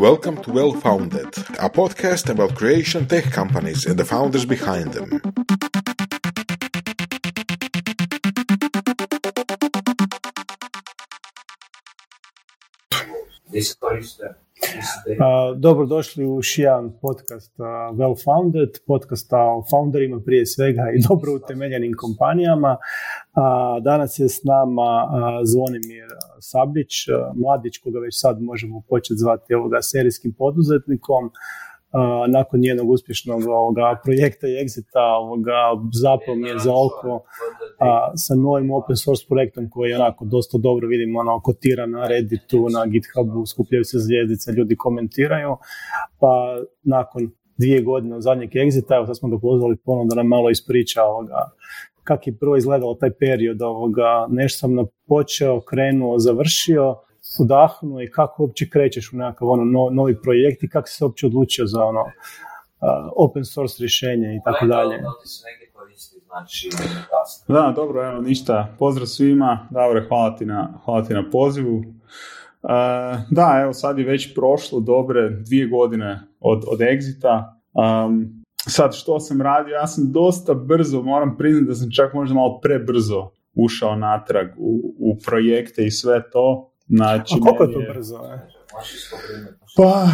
Welcome to Well Founded, a podcast about creation tech companies and the founders behind them. This Uh, dobrodošli u jedan podcast Well Founded, podcasta o founderima prije svega i dobro utemeljenim kompanijama. Danas je s nama Zvonimir Sablić, mladić koga već sad možemo početi zvati ovoga serijskim poduzetnikom nakon njenog uspješnog ovoga projekta i exita ovoga zapom je za oko a, sa novim open source projektom koji je onako dosta dobro vidimo ono kotira na Redditu, na GitHubu, skupljaju se zvijezdice, ljudi komentiraju, pa nakon dvije godine od zadnjeg exita, evo sad smo ga pozvali ponovno da nam malo ispriča ovoga kak je prvo izgledalo taj period ovoga, nešto sam počeo, krenuo, završio, udahnuo i kako uopće krećeš u nekakav ono novi projekt i kako si se uopće odlučio za ono open source rješenje i tako dalje. Znači, da, dobro, evo, ništa. Pozdrav svima. Dobro, hvala ti na, hvala ti na pozivu. Uh, da, evo, sad je već prošlo dobre dvije godine od, od exita. Um, sad, što sam radio? Ja sam dosta brzo, moram priznati da sam čak možda malo prebrzo ušao natrag u, u projekte i sve to. Znači, A koliko je to brzo? Je? Pa,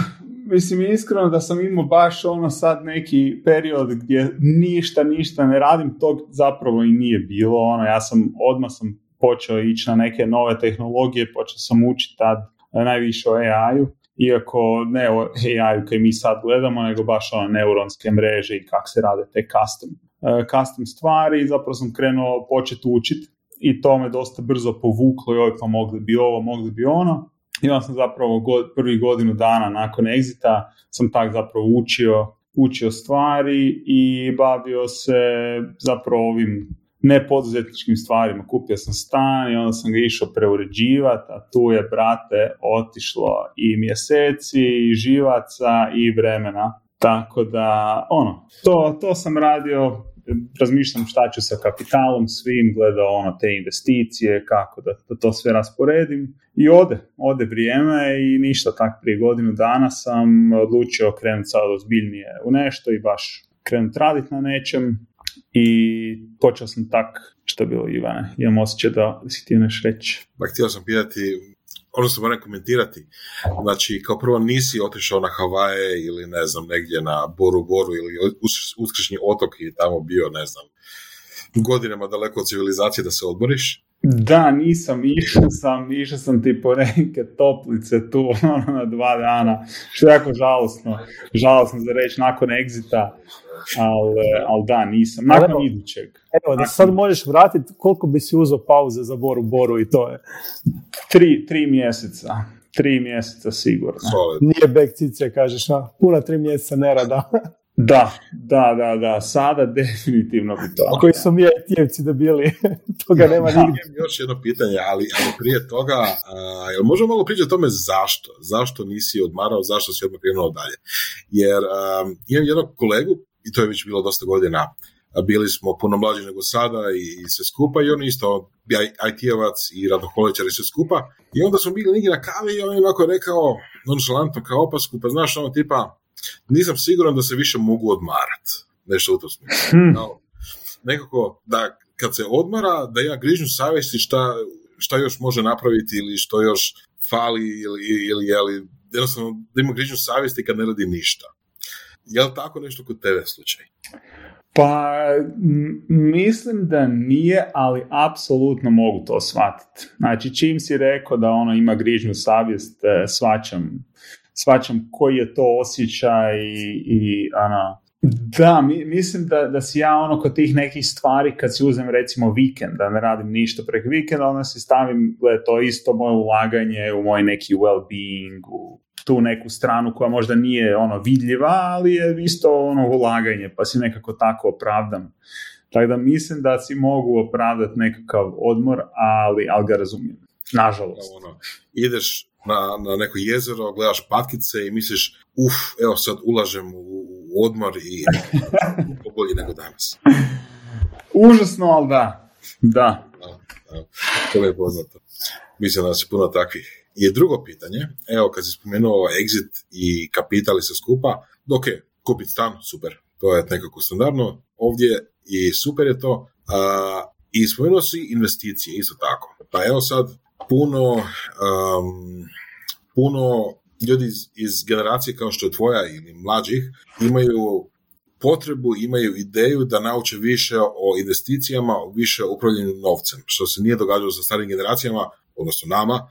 mislim iskreno da sam imao baš ono sad neki period gdje ništa, ništa ne radim, tog zapravo i nije bilo. Ono, ja sam, odmah sam počeo ići na neke nove tehnologije, počeo sam učiti tad najviše o AI-u, iako ne o AI-u koji mi sad gledamo, nego baš ono neuronske mreže i kako se rade te custom, uh, custom stvari, zapravo sam krenuo početi učiti i to me dosta brzo povuklo i oj pa mogli bi ovo, mogli bi ono ja sam zapravo god, prvi godinu dana nakon exita sam tak zapravo učio, učio stvari i bavio se zapravo ovim nepoduzetničkim stvarima. Kupio sam stan i onda sam ga išao preuređivati, a tu je, brate, otišlo i mjeseci, i živaca, i vremena. Tako da, ono, to, to sam radio razmišljam šta ću sa kapitalom svim, gledao ono te investicije, kako da, da to sve rasporedim i ode, ode vrijeme i ništa tak prije godinu dana sam odlučio krenuti sad ozbiljnije u nešto i baš krenuti raditi na nečem i počeo sam tak, što je bilo Ivane, imam osjećaj da si ti nešto reći. Pa htio sam pitati, ono se moram komentirati. Znači, kao prvo nisi otišao na Havaje ili ne znam, negdje na Boru Boru ili uskršnji otok i tamo bio, ne znam, godinama daleko od civilizacije da se odmoriš. Da, nisam, išao sam, išao sam ti po neke toplice tu ono, na dva dana, što je jako žalosno, žalosno za reći nakon egzita, ali, ali da, nisam, nakon evo, idućeg. Evo, da sad možeš vratiti, koliko bi si uzeo pauze za Boru Boru i to je? Tri, tri mjeseca. Tri mjeseca sigurno. Solid. Nije back cice, kažeš, a? Puna tri mjeseca nerada. Da, da, da, da, sada definitivno bi to. Koji su mi tijevci da bili, toga nema da. nigdje. Još jedno pitanje, ali, ali prije toga, uh, jel možemo malo pričati o tome zašto? Zašto nisi odmarao, zašto si odmah krenuo dalje? Jer um, imam jednog kolegu, i to je već bilo dosta godina, bili smo puno mlađi nego sada i, sve skupa i on isto IT-evac i radoholičar i sve skupa i onda smo bili negdje na kavi i on je ovako rekao nonšalantno kao opasku pa znaš ono tipa nisam siguran da se više mogu odmarati nešto u tom smislu hmm. nekako da kad se odmara da ja grižnju savjesti šta, šta još može napraviti ili što još fali ili, ili, ili jednostavno da ima grižnju savjesti kad ne radi ništa je li tako nešto kod tebe slučaj? Pa mislim da nije, ali apsolutno mogu to shvatiti. Znači čim si rekao da ono ima grižnju savjest, e, svačam, svačam koji je to osjećaj i, i ono, da, mi, mislim da, da si ja ono kod tih nekih stvari kad si uzem recimo vikend, da ne radim ništa preko vikenda, onda si stavim, gled, to isto moje ulaganje u moj neki well-being, u tu neku stranu koja možda nije ono vidljiva, ali je isto ono ulaganje, pa si nekako tako opravdam. Tako da mislim da si mogu opravdati nekakav odmor, ali, ali ga razumijem. Nažalost. Ono, ideš na, na neko jezero, gledaš patkice i misliš, uf, evo sad ulažem u, odmor i bolji nego danas. Užasno, ali da. Da. da, da. To je poznato. Mislim da se puno takvih I drugo pitanje, evo kad si spomenuo exit i kapital i sve skupa, ok, kupiti stan, super, to je nekako standardno ovdje i super je to. A, I spomenuo si investicije, isto tako. Pa evo sad, puno, um, puno ljudi iz, iz generacije kao što je tvoja ili mlađih imaju potrebu, imaju ideju da nauče više o investicijama, više o upravljanju novcem, što se nije događalo sa starim generacijama, odnosno nama,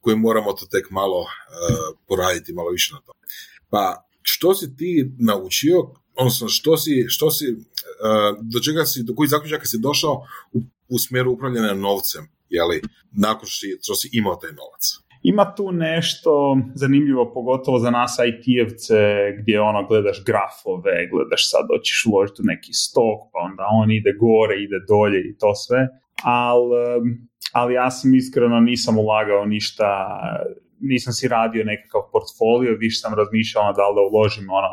koji moramo to tek malo uh, poraditi, malo više na to. Pa što si ti naučio, odnosno što si, što si uh, do čega si, do kojih zaključaka si došao u, u smjeru upravljanja novcem, jeli, nakon što si imao taj novac? Ima tu nešto zanimljivo, pogotovo za nas IT-evce, gdje ono gledaš grafove, gledaš sad hoćeš uložiti u neki stok, pa onda on ide gore, ide dolje i to sve. Ali ja sam iskreno nisam ulagao ništa, nisam si radio nekakav portfolio, više sam razmišljao ono, da li da uložim ono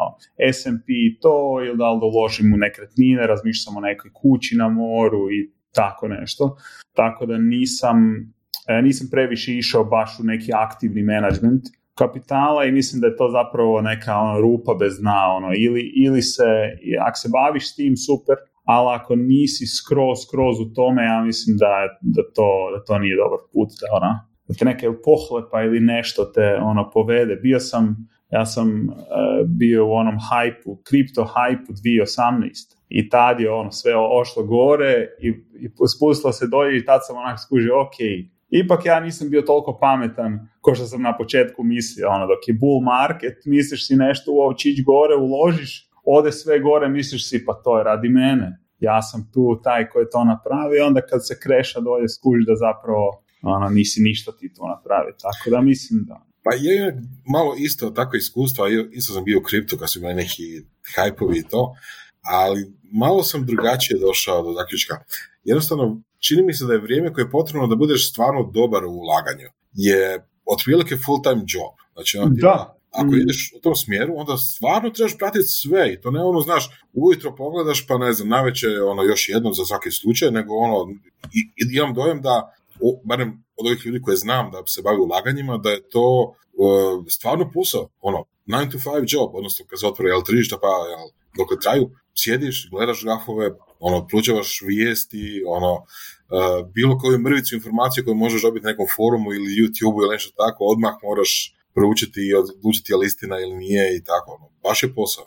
S&P to ili da li da uložim u nekretnine, razmišljao sam o nekoj kući na moru i tako nešto. Tako da nisam E, nisam previše išao baš u neki aktivni management kapitala i mislim da je to zapravo neka ono, rupa bez dna. Ono, ili, ili se, ako se baviš s tim, super, ali ako nisi skroz, skroz u tome, ja mislim da, da, to, da to nije dobar put. Da, ona, da te neke pohlepa ili nešto te ono povede. Bio sam, ja sam uh, bio u onom hajpu, kripto hajpu 2018 i tad je ono sve ošlo gore i, i spustilo se dolje i tad sam onak skužio, ok, ipak ja nisam bio toliko pametan ko što sam na početku mislio. Ono, dok je bull market, misliš si nešto uopće ići gore, uložiš, ode sve gore, misliš si pa to je radi mene. Ja sam tu taj koji je to napravio, onda kad se kreša dolje skužiš da zapravo ono, nisi ništa ti to napravi. Tako da mislim da... Pa je malo isto tako iskustvo, isto sam bio u kriptu kad su imali neki hajpovi i to, ali malo sam drugačije došao do zaključka. Jednostavno, čini mi se da je vrijeme koje je potrebno da budeš stvarno dobar u ulaganju. Je otprilike full time job. Znači, ono, da. Ako mm. ideš u tom smjeru, onda stvarno trebaš pratiti sve i to ne ono, znaš, ujutro pogledaš pa ne znam, navečer ono još jednom za svaki slučaj, nego ono, i, i imam dojem da, o, barem od ovih ljudi koje znam da se bavi ulaganjima, da je to stvarno posao, ono, 9 to 5 job, odnosno kad se otvore jel, tržišta pa jel, dok traju, sjediš, gledaš grafove, ono, plučavaš vijesti, ono, uh, bilo koju mrvicu informacije koju možeš dobiti na nekom forumu ili YouTube ili nešto tako, odmah moraš proučiti i odlučiti je listina ili nije i tako, ono, baš je posao.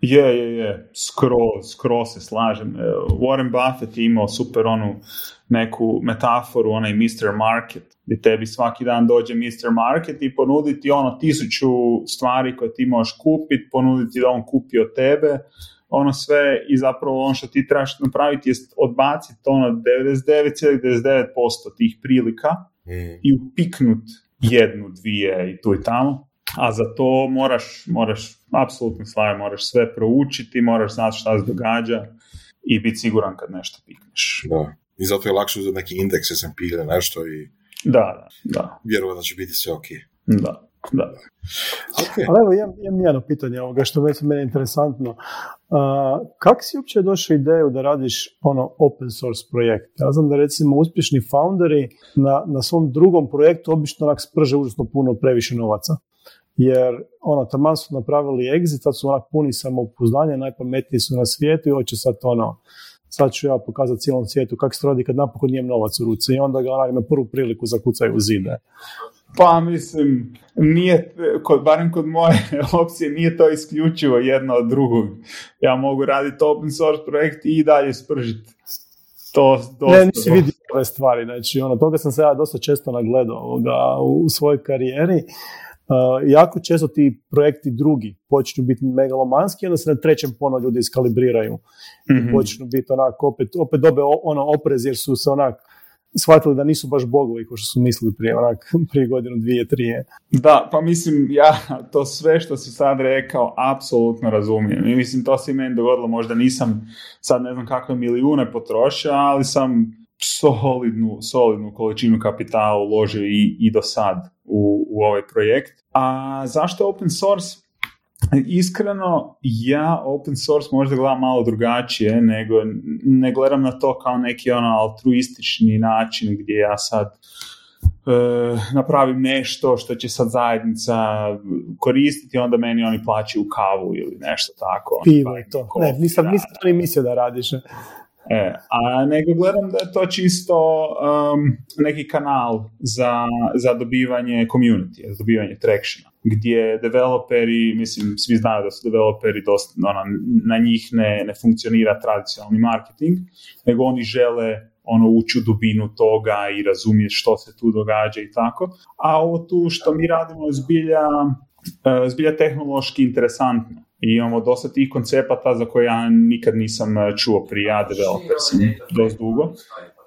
Je, je, je, skroz, skroz se slažem. E, Warren Buffett je imao super onu neku metaforu, onaj Mr. Market, gdje tebi svaki dan dođe Mr. Market i ponuditi ono tisuću stvari koje ti možeš kupiti, ponuditi da on kupi od tebe, ono sve i zapravo ono što ti trebaš napraviti je odbaciti ono 99,99% tih prilika mm. i upiknut jednu, dvije i tu i tamo. A za to moraš, moraš apsolutno slaje, moraš sve proučiti, moraš znati šta se događa i biti siguran kad nešto pikneš. Da. I zato je lakše uzeti neki indeks S&P ili nešto i da, da, da. vjerovati da će biti sve ok. Da. Da. Okay. Ali evo, imam, imam jedno pitanje ovoga što je meni interesantno. Uh, kako si uopće došao ideju da radiš ono open source projekt? Ja znam da recimo uspješni founderi na, na svom drugom projektu obično onak sprže užasno puno previše novaca. Jer ono, taman su napravili exit, sad su onak puni samopouzdanja, najpametniji su na svijetu i hoće sad ono, sad ću ja pokazati cijelom svijetu kako se radi kad napokon nijem novac u ruci i onda ga onak na prvu priliku zakucaju u zide. Pa mislim, nije, kod, barem kod moje opcije, nije to isključivo jedno od drugog. Ja mogu raditi open source projekt i dalje spržiti. To dosta. Ne, nisi vidio ove stvari, znači ono, toga sam se ja dosta često nagledao ovoga, u, svojoj karijeri. Uh, jako često ti projekti drugi počnu biti megalomanski, onda se na trećem ponovno ljudi iskalibriraju. Mm-hmm. Počnu biti onak, opet, opet dobe ono oprez jer su se onak shvatili da nisu baš bogovi kao što su mislili prije, onak, prije godinu, dvije, trije. Da, pa mislim, ja to sve što si sad rekao, apsolutno razumijem. I mislim, to se i meni dogodilo, možda nisam sad ne znam kakve milijune potrošio, ali sam solidnu, solidnu količinu kapitala uložio i, i do sad u, u ovaj projekt. A zašto open source? Iskreno, ja open source možda gledam malo drugačije, nego ne gledam na to kao neki ono altruistični način gdje ja sad napravim nešto što će sad zajednica koristiti, onda meni oni plaćaju kavu ili nešto tako. Pivo i to. Ne, nisam, nisam to ni mislio da radiš. E, a nego gledam da je to čisto um, neki kanal za, za dobivanje community, za dobivanje tractiona, gdje developeri, mislim, svi znaju da su developeri dosta, ono, na njih ne, ne funkcionira tradicionalni marketing, nego oni žele ono ući u dubinu toga i razumjeti što se tu događa i tako. A ovo tu što mi radimo je zbilja, e, zbilja tehnološki interesantno. I imamo dosta tih koncepata za koje ja nikad nisam e, čuo prije, ja developer sam dosta dugo.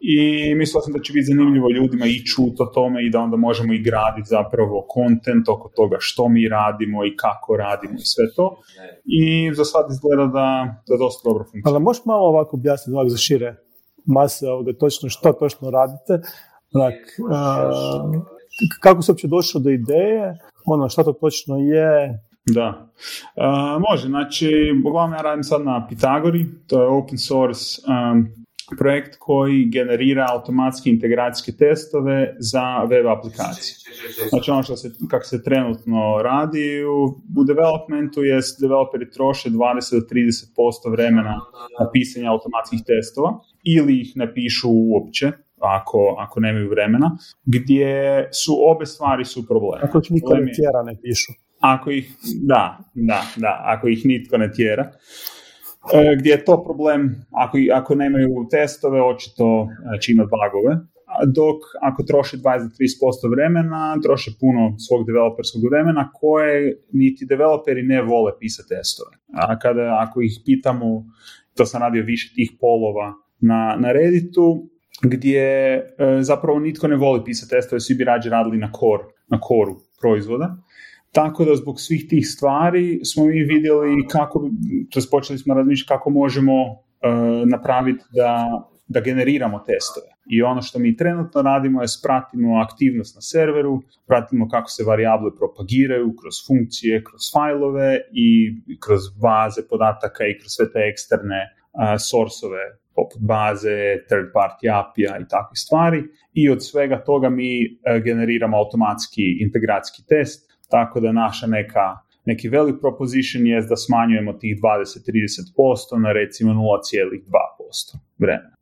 I mislio sam da će biti zanimljivo ljudima i čuti o tome i da onda možemo i graditi zapravo kontent oko toga što mi radimo i kako radimo i sve to. I za sad izgleda da, da dosta dobro funkcionira. Ali možeš malo ovako objasniti ovako za šire mase ovoga, točno što točno radite. Onak, kako se uopće došlo do ideje, ono što to točno je, da, može, znači, uglavnom ja radim sad na Pitagori, to je open source um, projekt koji generira automatske integracijske testove za web aplikacije. Znači ono što se, kako se trenutno radi u, u developmentu je developeri troše 20 do 30% vremena na pisanje automatskih testova ili ih ne pišu uopće, ako, ako nemaju vremena, gdje su obe stvari su problem. Ako ih tjera, ne pišu. Ako ih, da, da, da, ako ih nitko ne tjera. E, gdje je to problem, ako, ako nemaju testove, očito će imati bagove, dok ako troši 20-30% vremena, troše puno svog developerskog vremena koje niti developeri ne vole pisati testove. A kada, ako ih pitamo, to sam radio više tih polova na, na Redditu, gdje e, zapravo nitko ne voli pisati testove, svi bi rađe radili na core, na koru proizvoda. Tako da zbog svih tih stvari smo mi vidjeli kako, to počeli smo razmišljati kako možemo uh, napraviti da, da generiramo testove. I ono što mi trenutno radimo je spratimo aktivnost na serveru, pratimo kako se varijable propagiraju kroz funkcije, kroz fajlove i kroz baze podataka i kroz sve te eksterne uh, sorsove poput baze, third party API i takve stvari. I od svega toga mi uh, generiramo automatski integracijski test tako da naša neka, neki velik proposition je da smanjujemo tih 20-30% na recimo 0,2% vremena.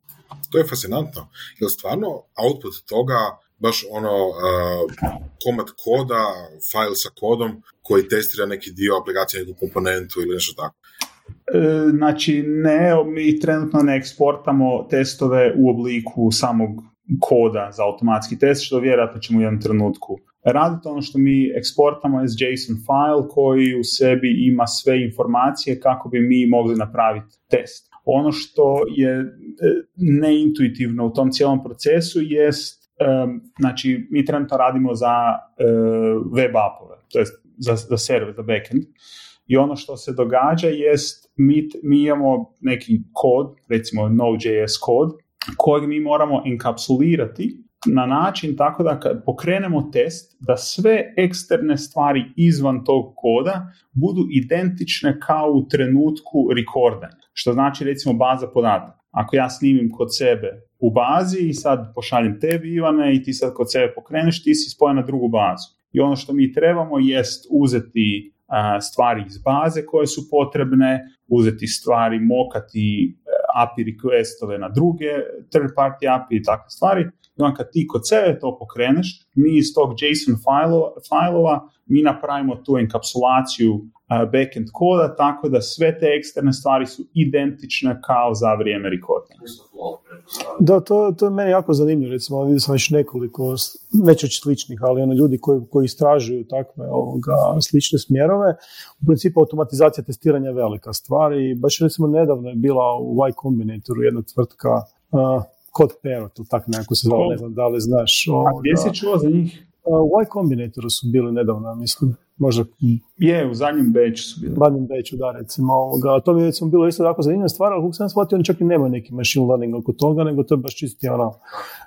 To je fascinantno, jer stvarno output toga baš ono uh, komad koda, file sa kodom koji testira neki dio aplikacije, neku komponentu ili nešto tako. E, znači, ne, mi trenutno ne eksportamo testove u obliku samog koda za automatski test, što vjerojatno ćemo u jednom trenutku raditi. Ono što mi eksportamo je JSON file koji u sebi ima sve informacije kako bi mi mogli napraviti test. Ono što je e, neintuitivno u tom cijelom procesu jest, znači mi trenutno radimo za e, web appove, to jest za, za server, za backend. I ono što se događa jest mi, mi imamo neki kod, recimo Node.js kod, kojeg mi moramo enkapsulirati na način tako da kad pokrenemo test, da sve eksterne stvari izvan tog koda budu identične kao u trenutku rekordanja. Što znači recimo baza podataka. Ako ja snimim kod sebe u bazi i sad pošaljem tebi Ivane i ti sad kod sebe pokreneš, ti si spojen na drugu bazu. I ono što mi trebamo jest uzeti stvari iz baze koje su potrebne, uzeti stvari, mokati API requestove na druge third party API i takve stvari. I onda kad ti kod sebe to pokreneš, mi iz tog JSON fajlova, mi napravimo tu enkapsulaciju backend koda tako da sve te eksterne stvari su identične kao za vrijeme recordinga. Da, to, to je meni jako zanimljivo, recimo vidio sam već nekoliko, već sličnih, ali ono ljudi koji, koji istražuju takve ovoga, slične smjerove, u principu automatizacija testiranja je velika stvar i baš recimo nedavno je bila u Y Combinatoru jedna tvrtka uh, Kod Parrot, tako nekako se zove, ne znam da li znaš. A gdje si čuo za njih? U Y Combinatoru su bili nedavno, mislim možda... Je, u zadnjem beću su bili. U zadnjem beću, da, recimo. Ovoga. To mi je recimo bilo isto tako zanimljiva stvar, ali kako sam shvatio, oni čak i nemaju neki machine learning oko toga, nego to je baš čisti ono,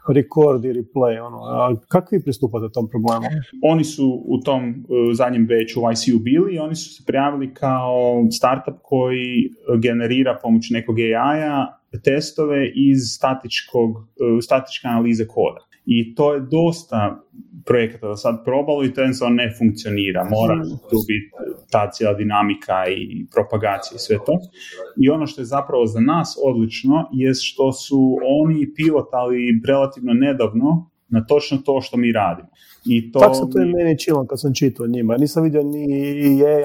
record i replay. Ono. A kako vi pristupate tom problemu? Oni su u tom u zadnjem beću u ICU bili i oni su se prijavili kao startup koji generira pomoću nekog AI-a testove iz statičkog, statičke analize koda. I to je dosta projekata da sad probalo i to jednostavno ne funkcionira. Mora tu biti ta cijela dinamika i propagacija i sve to. I ono što je zapravo za nas odlično je što su oni pivotali relativno nedavno na točno to što mi radimo. I to... Tako se to je meni čilo kad sam čitao njima. Nisam vidio ni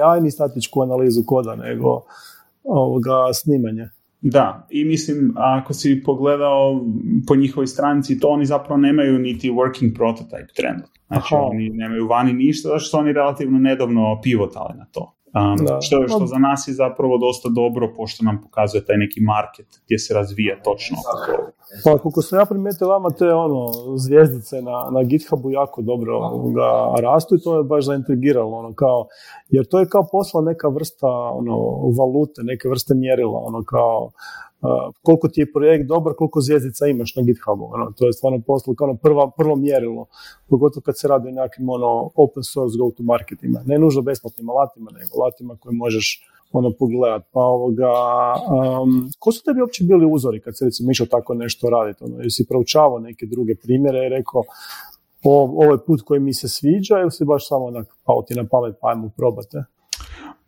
AI ni statičku analizu koda, nego ovoga snimanje. Da, i mislim, ako si pogledao po njihovoj stranici, to oni zapravo nemaju niti working prototype trenutno. Znači, oni nemaju vani ništa, zato što su oni relativno nedavno pivotali na to. Um, što, što za nas je zapravo dosta dobro, pošto nam pokazuje taj neki market gdje se razvija točno. Pa koliko sam ja primijetio vama te ono, zvijezdice na, na GitHubu jako dobro ga rastu i to je baš zaintrigiralo. Ono, kao, jer to je kao posla neka vrsta ono, valute, neke vrste mjerila. Ono, kao, koliko ti je projekt dobar, koliko zvijezdica imaš na GitHubu. Ono, to je stvarno poslo, kao ono prvo, prvo mjerilo, pogotovo kad se radi o nekim ono, open source go to marketima. Ne nužno besplatnim alatima, nego alatima koje možeš ono pogledati. Pa ovoga, um, ko su tebi uopće bili uzori kad se recimo išao tako nešto raditi? Ono, jesi proučavao neke druge primjere i rekao ovo je put koji mi se sviđa ili si baš samo onak pao ti na pamet pa ajmo probati?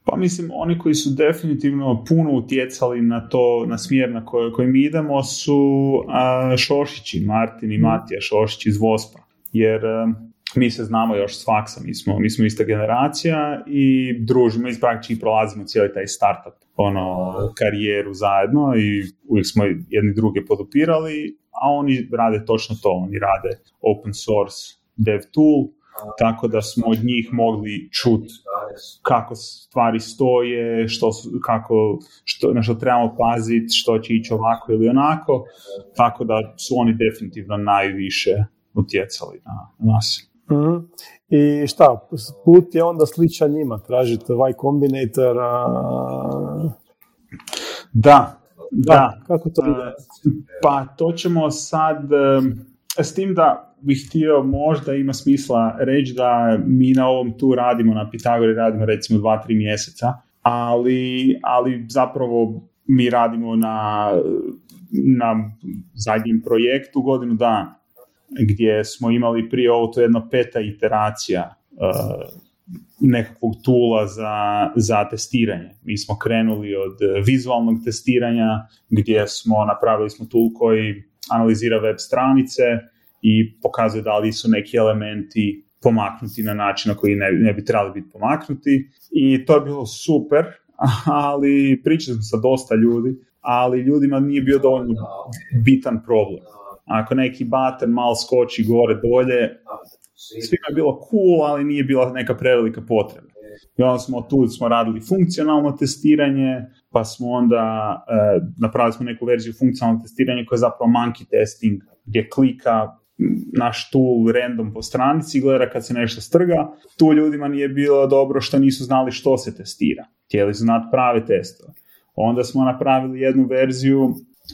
Pa mislim, oni koji su definitivno puno utjecali na to, na smjer na koji, mi idemo su a, Šošići, Martin i mhm. Matija Šošić iz Vospa. Jer mi se znamo još s faksa, mi smo, mi smo ista generacija i družimo i praktički prolazimo cijeli taj startup ono, karijeru zajedno i uvijek smo jedni druge podupirali, a oni rade točno to, oni rade open source dev tool, tako da smo od njih mogli čuti kako stvari stoje, što, kako, što, na što trebamo paziti, što će ići ovako ili onako, tako da su oni definitivno najviše utjecali na nas. mm I šta, put je onda sličan njima, tražite Y Combinator. Da, da. Kako to ide? Pa to ćemo sad, s tim da bih htio možda ima smisla reći da mi na ovom tu radimo, na Pitagori radimo recimo dva, tri mjeseca, ali, ali zapravo mi radimo na, na zadnjem projektu godinu dana gdje smo imali prije ovo to jedno peta iteracija uh, nekakvog tula za, za testiranje. Mi smo krenuli od vizualnog testiranja gdje smo napravili smo tool koji analizira web stranice, i pokazuje da li su neki elementi pomaknuti na način na koji ne, ne bi trebali biti pomaknuti i to je bilo super, ali pričali smo sa dosta ljudi, ali ljudima nije bio dovoljno bitan problem. Ako neki bater mal skoči gore dolje, svima je bilo cool, ali nije bila neka prevelika potreba. I onda smo tu smo radili funkcionalno testiranje, pa smo onda e, napravili smo neku verziju funkcionalnog testiranja koja je zapravo monkey testing, gdje klika naš tool random po stranici, gleda kad se nešto strga, tu ljudima nije bilo dobro što nisu znali što se testira. Htjeli su znati prave testove. Onda smo napravili jednu verziju,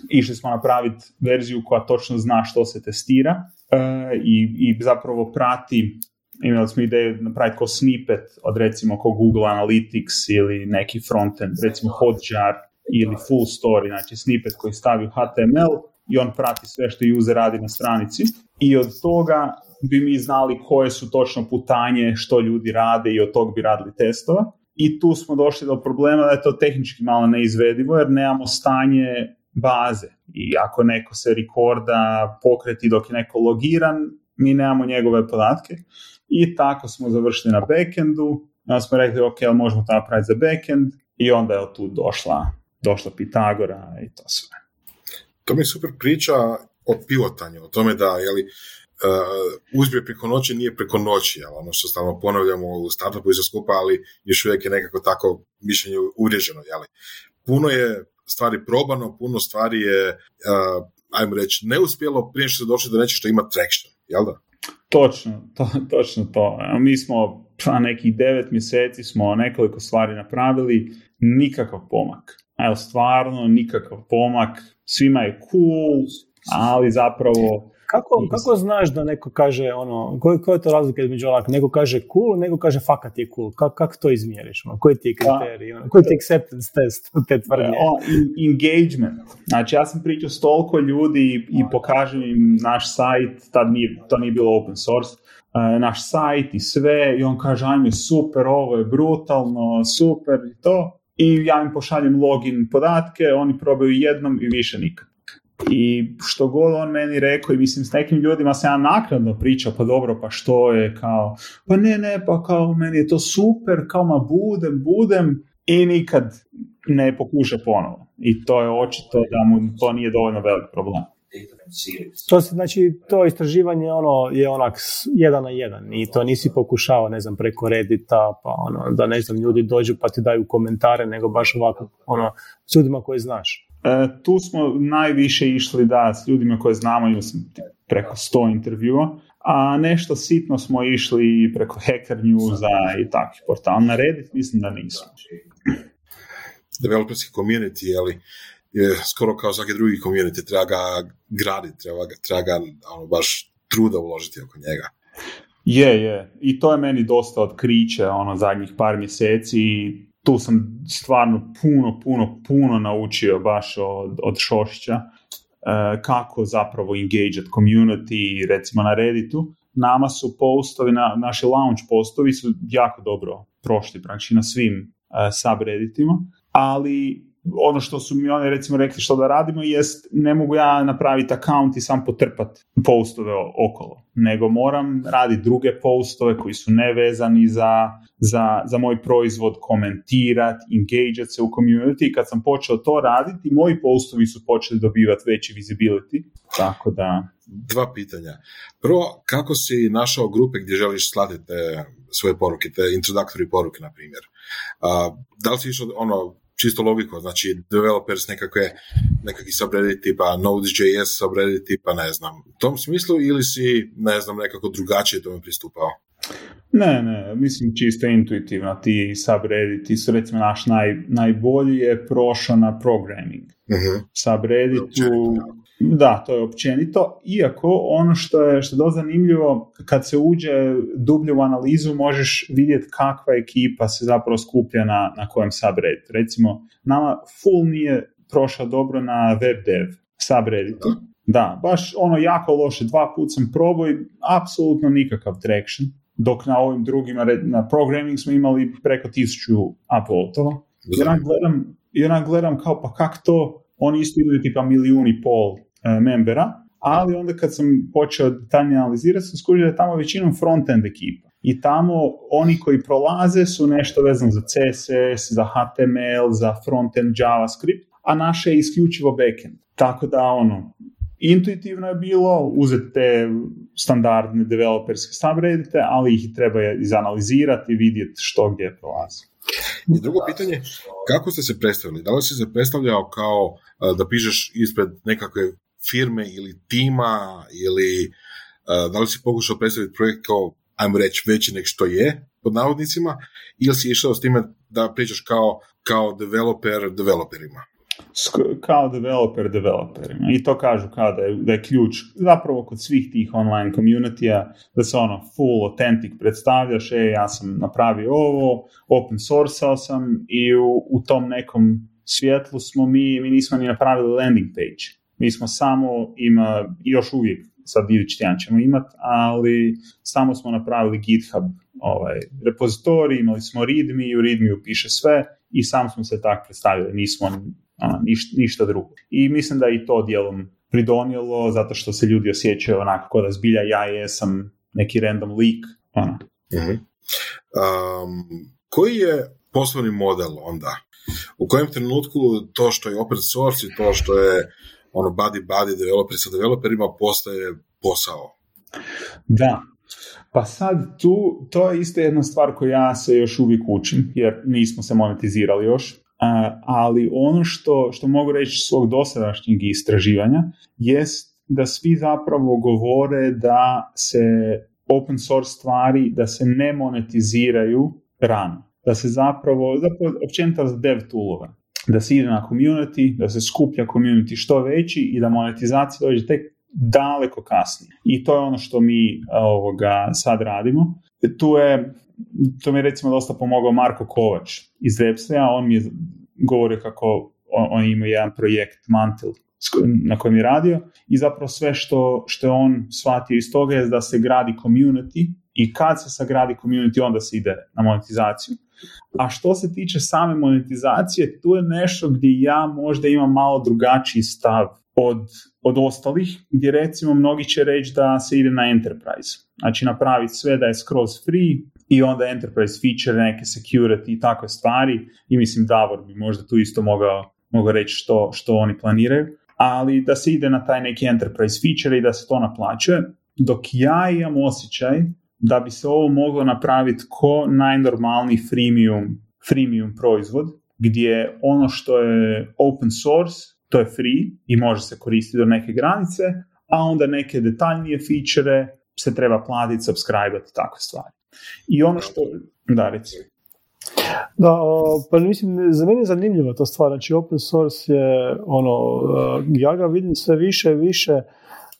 išli smo napraviti verziju koja točno zna što se testira e, i, i zapravo prati imali smo ideju napraviti ko snippet od recimo ko Google Analytics ili neki frontend, recimo Hotjar ili Full Story, znači snippet koji stavi u HTML i on prati sve što user radi na stranici i od toga bi mi znali koje su točno putanje, što ljudi rade i od tog bi radili testova. I tu smo došli do problema da je to tehnički malo neizvedivo jer nemamo stanje baze. I ako neko se rekorda pokreti dok je neko logiran, mi nemamo njegove podatke. I tako smo završili na backendu. Onda smo rekli, ok, ali možemo to napraviti za backend. I onda je tu došla, došla Pitagora i to sve. To mi je super priča o pivotanju, o tome da jeli, uh, uspjeh preko noći nije preko noći, ali ono što stalno ponavljamo u startupu i sve skupa, ali još uvijek je nekako tako mišljenje uvriježeno. Jeli. Puno je stvari probano, puno stvari je, uh, ajmo reći, neuspjelo prije što se došli do nečeg što ima traction, jel da? Točno, to, točno to. Mi smo pa nekih devet mjeseci smo nekoliko stvari napravili, nikakav pomak. Ali stvarno nikakav pomak, svima je cool, ali zapravo Kako, kako znaš da neko kaže, ono, koja je to razlika između onak, neko kaže cool, neko kaže fakat je cool, kako, kako to izmjeriš, ono, koji ti je pa, kriterij, ono, koji ti je acceptance test te tvrdnje? engagement, znači ja sam pričao s toliko ljudi i pokažem im naš sajt, tad nije, to nije bilo open source, uh, naš sajt i sve i on kaže ajme super, ovo je brutalno, super i to i ja im pošaljem login podatke, oni probaju jednom i više nikad. I što god on meni rekao i mislim s nekim ljudima sam ja naknadno pričao, pa dobro, pa što je kao, pa ne, ne, pa kao meni je to super, kao ma budem, budem i nikad ne pokuša ponovo. I to je očito da mu to nije dovoljno velik problem. To se, znači, to istraživanje ono, je onak jedan na jedan i to nisi pokušao, ne znam, preko Reddita, pa ono, da ne znam, ljudi dođu pa ti daju komentare, nego baš ovako, ono, s ljudima koje znaš. E, tu smo najviše išli da s ljudima koje znamo, imali smo preko 100 intervjua, a nešto sitno smo išli preko Hacker Newsa i takvih portala. Na Reddit mislim da nismo. Developerski community, je je skoro kao svaki drugi community, treba ga graditi, treba ga, treba ga ono, baš truda uložiti oko njega. Je, je. I to je meni dosta otkriće ono, zadnjih par mjeseci tu sam stvarno puno, puno, puno naučio baš od, od Šošća e, kako zapravo engage community, recimo na Redditu. Nama su postovi, na, naši launch postovi su jako dobro prošli, znači na svim uh, subredditima, ali ono što su mi oni recimo rekli što da radimo jest ne mogu ja napraviti account i sam potrpat postove okolo, nego moram raditi druge postove koji su nevezani za, za, za moj proizvod, komentirati, engage se u community i kad sam počeo to raditi, moji postovi su počeli dobivati veći visibility, tako da... Dva pitanja. Prvo, kako si našao grupe gdje želiš slati te svoje poruke, te introductory poruke, na primjer? da li si išao ono, čisto logiko, znači developers nekakve, nekakvi subreddit tipa Node.js subreddit tipa ne znam, u tom smislu ili si, ne znam, nekako drugačije tome pristupao? Ne, ne, mislim čisto intuitivno, ti subredditi su recimo naš naj, najbolji je prošao na programming. Uh-huh. Subredditu, da, to je općenito, iako ono što je, što je zanimljivo, kad se uđe dublje u analizu, možeš vidjeti kakva ekipa se zapravo skuplja na, na kojem subreddit. Recimo, nama full nije prošao dobro na web dev subredditu. Da, baš ono jako loše, dva put sam probao i apsolutno nikakav traction, dok na ovim drugima, na programming smo imali preko tisuću upvotova. I gledam, i gledam kao pa kak to, oni isto imaju tipa milijun i pol membera, ali onda kad sam počeo detaljnije analizirati, sam skužio da je tamo većinom front-end ekipa. I tamo oni koji prolaze su nešto vezano za CSS, za HTML, za front-end JavaScript, a naše je isključivo backend. Tako da ono, intuitivno je bilo uzeti te standardne developerske subreddite, ali ih treba izanalizirati i vidjeti što gdje prolazi. I drugo pitanje, kako ste se predstavili? Da li si se predstavljao kao da pišeš ispred nekakve firme ili tima ili uh, da li si pokušao predstaviti projekt kao, ajmo reći, veći nek što je, pod navodnicima, ili si išao s time da pričaš kao, kao developer developerima? Kao developer developerima. I to kažu kao da je, da je ključ zapravo kod svih tih online community da se ono full authentic predstavljaš, e, ja sam napravio ovo, open sourceao sam i u, u tom nekom svjetlu smo mi, mi nismo ni napravili landing page mi smo samo ima, još uvijek sad idući tjedan ćemo imati, ali samo smo napravili GitHub ovaj, repozitorij, imali smo readme, u readme piše sve i sam smo se tako predstavili, nismo ono, ništa drugo. I mislim da je i to dijelom pridonijelo zato što se ljudi osjećaju onako kao da zbilja ja jesam neki random leak. Ono. uh Um, koji je poslovni model onda? U kojem trenutku to što je open source i to što je ono body body developer sa developerima postaje posao. Da, pa sad tu, to je isto jedna stvar koju ja se još uvijek učim, jer nismo se monetizirali još, ali ono što, što mogu reći svog dosadašnjeg istraživanja jest da svi zapravo govore da se open source stvari, da se ne monetiziraju rano. Da se zapravo, zapravo općenito dev toolove da se ide na community, da se skuplja community što veći i da monetizacija dođe tek daleko kasnije. I to je ono što mi ovoga sad radimo. Tu je, to mi je recimo dosta pomogao Marko Kovač iz Repsleja, on mi je govorio kako on, on ima jedan projekt Mantle na kojem je radio i zapravo sve što, što je on shvatio iz toga je da se gradi community i kad se sagradi community onda se ide na monetizaciju. A što se tiče same monetizacije, tu je nešto gdje ja možda imam malo drugačiji stav od, od ostalih, gdje recimo mnogi će reći da se ide na enterprise. Znači napraviti sve da je skroz free i onda enterprise feature, neke security i takve stvari i mislim Davor bi možda tu isto mogao, mogao reći što, što oni planiraju, ali da se ide na taj neki enterprise feature i da se to naplaćuje, dok ja imam osjećaj da bi se ovo moglo napraviti ko najnormalniji freemium, freemium proizvod, gdje ono što je open source, to je free i može se koristiti do neke granice, a onda neke detaljnije feature se treba platiti, subscribe i takve stvari. I ono što... Da, reci. Da, pa mislim, za mene je zanimljiva ta stvar. Znači, open source je, ono, ja ga vidim sve više i više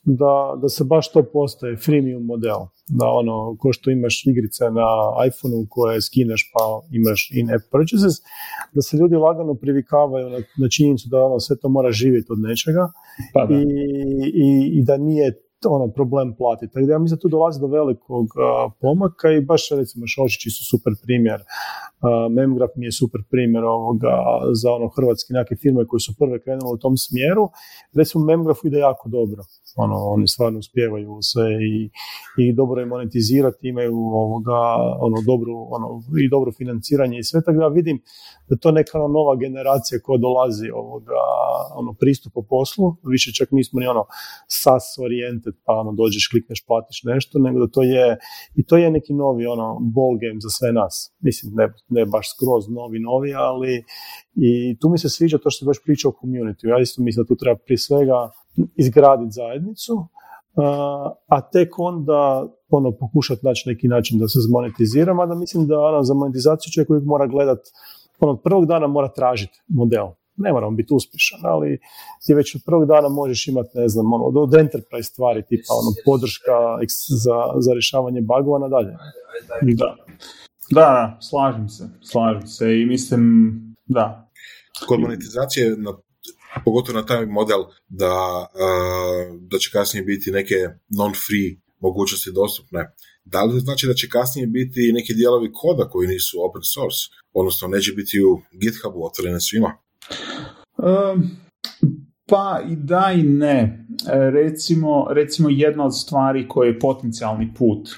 da, da se baš to postaje freemium model. Da ono, ko što imaš igrice na iPhoneu koje skineš pa imaš in-app purchases, da se ljudi lagano privikavaju na, na činjenicu da ono, sve to mora živjeti od nečega pa I, i, i da nije ono problem platiti. Tako da ja mislim da tu dolazi do velikog pomaka i baš recimo Šošići su super primjer. Memgraf mi je super primjer ovoga za ono hrvatske neke firme koji su prve krenule u tom smjeru. Recimo Memgrafu ide jako dobro ono, oni stvarno uspijevaju sve i, i dobro je monetizirati, imaju ovoga, ono, dobru, ono, i dobro financiranje i sve, tako da vidim da to neka ono, nova generacija koja dolazi ovoga, ono, pristup po poslu, više čak nismo ni ono SaaS oriented, pa ono, dođeš, klikneš, platiš nešto, nego da to je, i to je neki novi ono, ball game za sve nas. Mislim, ne, ne baš skroz novi, novi, ali i tu mi se sviđa to što se baš priča o community. Ja isto mislim da tu treba prije svega izgraditi zajednicu, a tek onda ono, pokušati naći neki način da se zmonetizira, mada mislim da ono, za monetizaciju čovjek uvijek mora gledati, ono, od prvog dana mora tražiti model. Ne moramo biti uspješan, ali ti već od prvog dana možeš imati, ne znam, ono, od enterprise stvari, tipa ono, podrška za, za rješavanje bugova nadalje. Da. Da, slažem se, slažem se i mislim, da. Kod monetizacije na pogotovo na taj model da, da će kasnije biti neke non-free mogućnosti dostupne. Da li znači da će kasnije biti neki dijelovi koda koji nisu open source, odnosno neće biti u GitHubu otvorene svima? Pa i da i ne. E, recimo, recimo jedna od stvari koji je potencijalni put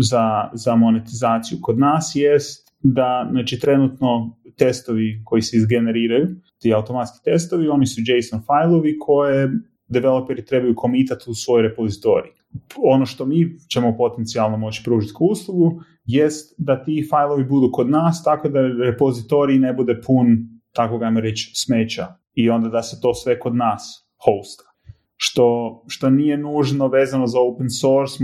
za, za monetizaciju kod nas jest da znači, trenutno testovi koji se izgeneriraju ti automatski testovi, oni su JSON failovi koje developeri trebaju komitati u svoj repozitorij. Ono što mi ćemo potencijalno moći pružiti kao uslugu jest da ti failovi budu kod nas tako da repozitorij ne bude pun, tako ga reći, smeća i onda da se to sve kod nas hosta. Što, što nije nužno vezano za open source,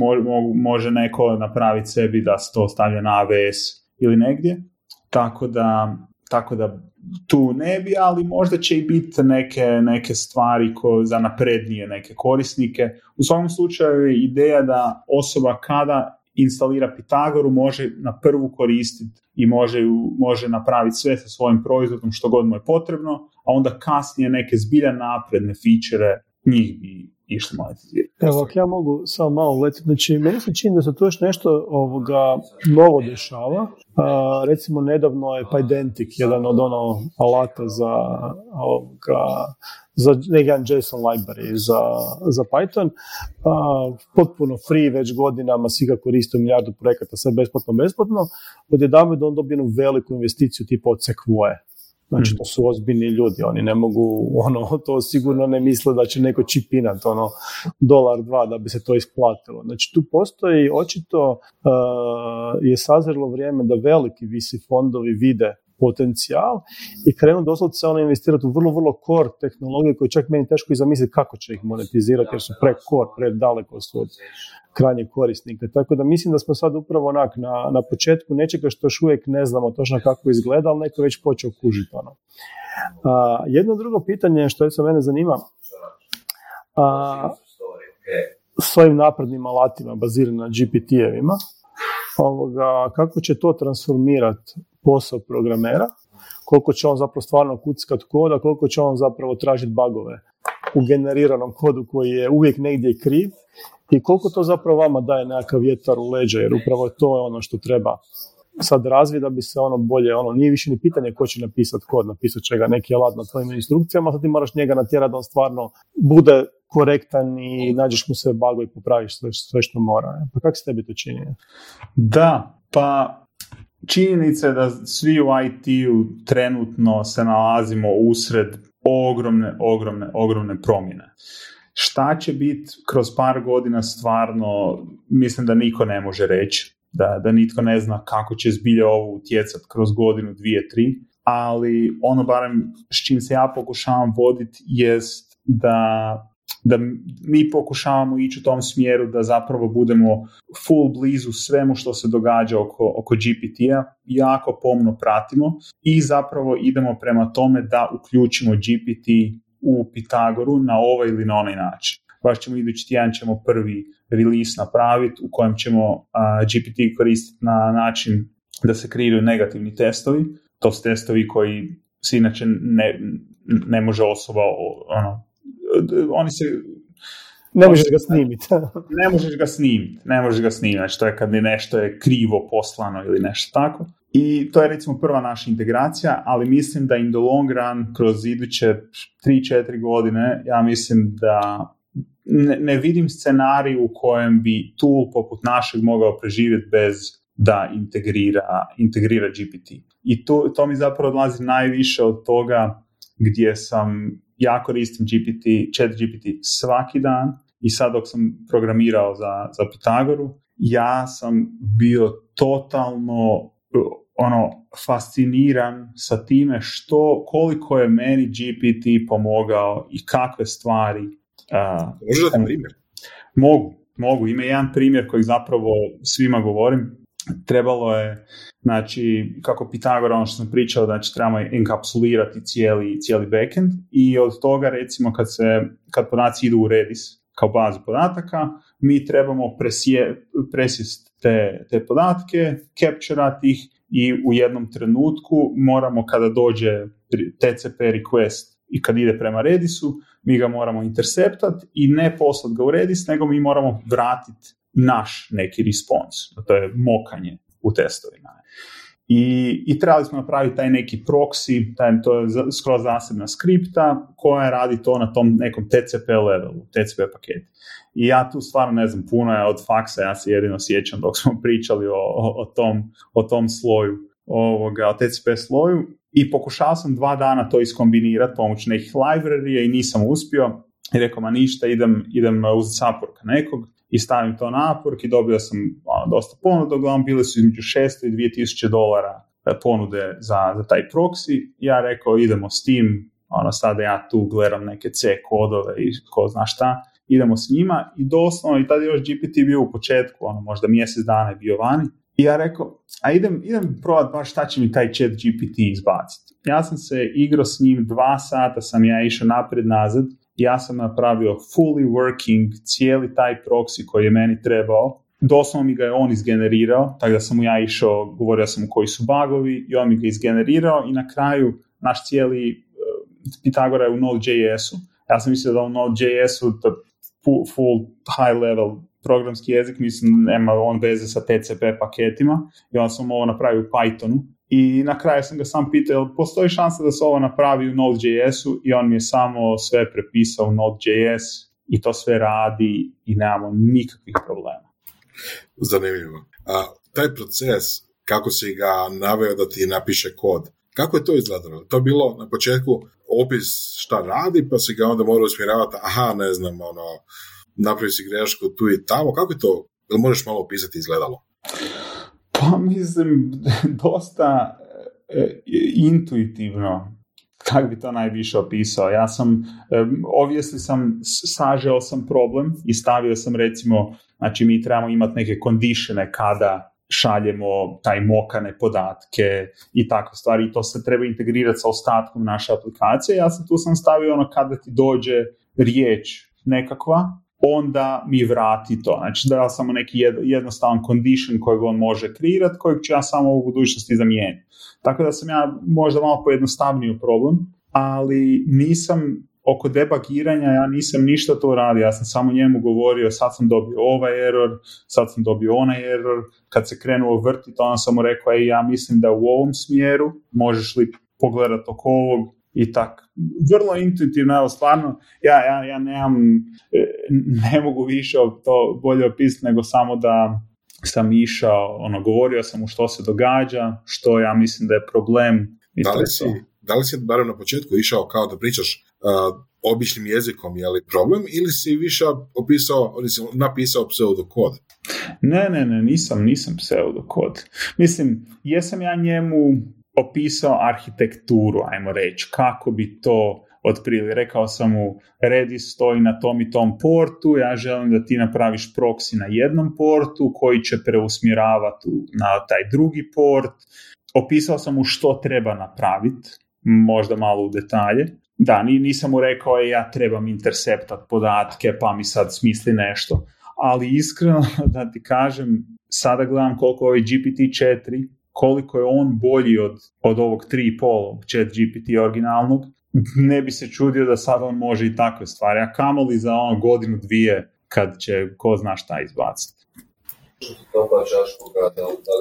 može neko napraviti sebi da se to stavlja na AWS ili negdje. Tako da, tako da tu ne bi, ali možda će i biti neke, neke stvari ko, za naprednije neke korisnike. U svakom slučaju je ideja da osoba kada instalira Pitagoru može na prvu koristiti i može, može napraviti sve sa svojim proizvodom što god mu je potrebno, a onda kasnije neke zbilja napredne fičere njih bi išli monetizirati. Evo, ja mogu samo malo uletiti, znači meni se čini da se tu još nešto ovoga novo dešava. recimo, nedavno je Pydantic, jedan od ono alata za ovoga, za jedan JSON library za, za Python. potpuno free već godinama, svi ga koriste milijardu projekata, sve besplatno, besplatno. Odjedanput on dobije jednu veliku investiciju tipa od Sequoia Znači, to su ozbiljni ljudi, oni ne mogu, ono, to sigurno ne misle da će neko čipinat, ono, dolar, dva, da bi se to isplatilo. Znači, tu postoji, očito uh, je sazrelo vrijeme da veliki visi fondovi vide potencijal i krenu doslovce ono investirati u vrlo, vrlo core tehnologije koje čak meni teško i zamisliti kako će ih monetizirati jer su pre core, pre daleko su od krajnjeg korisnika. Tako da mislim da smo sad upravo onak na, na početku nečega što još uvijek ne znamo točno kako izgleda, ali neko već počeo kužiti ono. A, jedno drugo pitanje što je sa mene zanima, a, s ovim naprednim alatima baziranim na GPT-evima, ovoga, kako će to transformirati posao programera, koliko će on zapravo stvarno kuckat koda, koliko će on zapravo tražiti bagove u generiranom kodu koji je uvijek negdje kriv i koliko to zapravo vama daje nekakav vjetar u leđa, jer upravo to je ono što treba sad razvije da bi se ono bolje, ono nije više ni pitanje ko će napisati kod, napisat će ga neki alat na tvojim instrukcijama, sad ti moraš njega natjerati da on stvarno bude korektan i nađeš mu sve bago i popraviš sve, sve što mora. Pa kako se tebi to čini? Da, pa činjenica je da svi u IT-u trenutno se nalazimo usred ogromne, ogromne, ogromne promjene. Šta će biti kroz par godina stvarno, mislim da niko ne može reći, da, da nitko ne zna kako će zbilje ovo utjecati kroz godinu, dvije, tri, ali ono barem s čim se ja pokušavam voditi jest da da mi pokušavamo ići u tom smjeru da zapravo budemo full blizu svemu što se događa oko, oko GPT-a, jako pomno pratimo i zapravo idemo prema tome da uključimo GPT u Pitagoru na ovaj ili na onaj način. Baš ćemo idući tjedan ćemo prvi release napraviti u kojem ćemo GPT koristiti na način da se kreiraju negativni testovi. To su testovi koji se inače ne, ne može osoba ono, oni se ne možeš ga snimiti. ne možeš ga snimiti, ne možeš ga snimiti, znači to je kad je nešto je krivo poslano ili nešto tako. I to je recimo prva naša integracija, ali mislim da in the long run, kroz iduće 3-4 godine, ja mislim da ne, ne vidim scenarij u kojem bi tool poput našeg mogao preživjeti bez da integrira, integrira GPT. I to, to mi zapravo odlazi najviše od toga gdje sam ja koristim GPT, chat GPT svaki dan i sad dok sam programirao za, za Pitagoru, ja sam bio totalno ono fasciniran sa time što, koliko je meni GPT pomogao i kakve stvari. Uh, Može primjer? Mogu, mogu. Ima jedan primjer koji zapravo svima govorim trebalo je, znači, kako Pitagora, ono što sam pričao, znači trebamo enkapsulirati cijeli, cijeli backend i od toga, recimo, kad, se, kad podaci idu u Redis kao bazu podataka, mi trebamo presje, te, te podatke, capturati ih i u jednom trenutku moramo kada dođe TCP request i kad ide prema Redisu, mi ga moramo interceptati i ne poslati ga u Redis, nego mi moramo vratiti naš neki respons, to je mokanje u testovima. I, I trebali smo napraviti taj neki proxy, taj, to je skroz zasebna skripta koja radi to na tom nekom TCP levelu, TCP paketi. I ja tu stvarno ne znam, puno je od faksa, ja se jedino sjećam dok smo pričali o, o, o, tom, o tom sloju, ovoga, o TCP sloju i pokušao sam dva dana to iskombinirati pomoću nekih librarija i nisam uspio i rekao, ma ništa, idem, idem uzeti saporka nekog i stavim to na Upwork i dobio sam ono, dosta ponuda, uglavnom bile su između 600 i 2000 dolara e, ponude za, za taj proxy. Ja rekao idemo s tim, ono sada ja tu gledam neke C kodove i ko zna šta, idemo s njima i doslovno i tada još GPT bio u početku, ono možda mjesec dana je bio vani. I ja rekao, a idem, idem probati baš šta će mi taj chat GPT izbaciti. Ja sam se igrao s njim, dva sata sam ja išao naprijed nazad ja sam napravio fully working cijeli taj proxy koji je meni trebao, doslovno mi ga je on izgenerirao, tako da sam mu ja išao, govorio sam mu koji su bagovi i on mi ga izgenerirao i na kraju naš cijeli uh, Pitagora je u Node.js-u. Ja sam mislio da u Node.js-u full high level programski jezik, mislim nema on veze sa TCP paketima i onda sam ovo napravio u Pythonu i na kraju sam ga sam pitao, postoji šansa da se ovo napravi u Node.js-u i on mi je samo sve prepisao u Node.js i to sve radi i nemamo nikakvih problema. Zanimljivo. A, taj proces, kako si ga naveo da ti napiše kod, kako je to izgledalo? To je bilo na početku opis šta radi, pa si ga onda morao usmjeravati, aha, ne znam, ono, napravi si grešku tu i tamo, kako je to? Jel možeš malo opisati izgledalo? Pa mislim, dosta e, intuitivno, kako bi to najviše opisao. Ja sam, e, sam, sažeo sam problem i stavio sam recimo, znači mi trebamo imati neke kondishene kada šaljemo taj mokane podatke i takve stvari i to se treba integrirati sa ostatkom naše aplikacije. Ja sam tu sam stavio ono kada ti dođe riječ nekakva onda mi vrati to. Znači da samo neki jednostavan condition kojeg on može kreirati, kojeg ću ja samo u budućnosti zamijeniti. Tako da sam ja možda malo pojednostavnio problem, ali nisam oko debagiranja ja nisam ništa to radio, ja sam samo njemu govorio sad sam dobio ovaj error, sad sam dobio onaj error, kad se krenuo vrtiti onda sam mu rekao ej ja mislim da u ovom smjeru možeš li pogledati oko ovog i tak. Vrlo intuitivno, evo stvarno, ja, ja, ja nemam, e, ne mogu više to bolje opisati nego samo da sam išao, ono, govorio sam mu što se događa, što ja mislim da je problem. I da, li si, da li si barem na početku išao kao da pričaš uh, običnim jezikom, je li problem, ili si više opisao, ili si napisao pseudokod? Ne, ne, ne, nisam, nisam pseudokod. Mislim, jesam ja njemu opisao arhitekturu, ajmo reći, kako bi to otprilike. Rekao sam mu, Redis stoji na tom i tom portu, ja želim da ti napraviš proksi na jednom portu koji će preusmjeravati na taj drugi port. Opisao sam mu što treba napraviti, možda malo u detalje. Da, nisam mu rekao, e, ja trebam interceptat podatke, pa mi sad smisli nešto. Ali iskreno da ti kažem, sada gledam koliko ovaj GPT-4 koliko je on bolji od, od ovog 3.5 chat GPT originalnog, ne bi se čudio da sad on može i takve stvari, a kamoli za ono godinu dvije kad će ko zna šta izbaciti.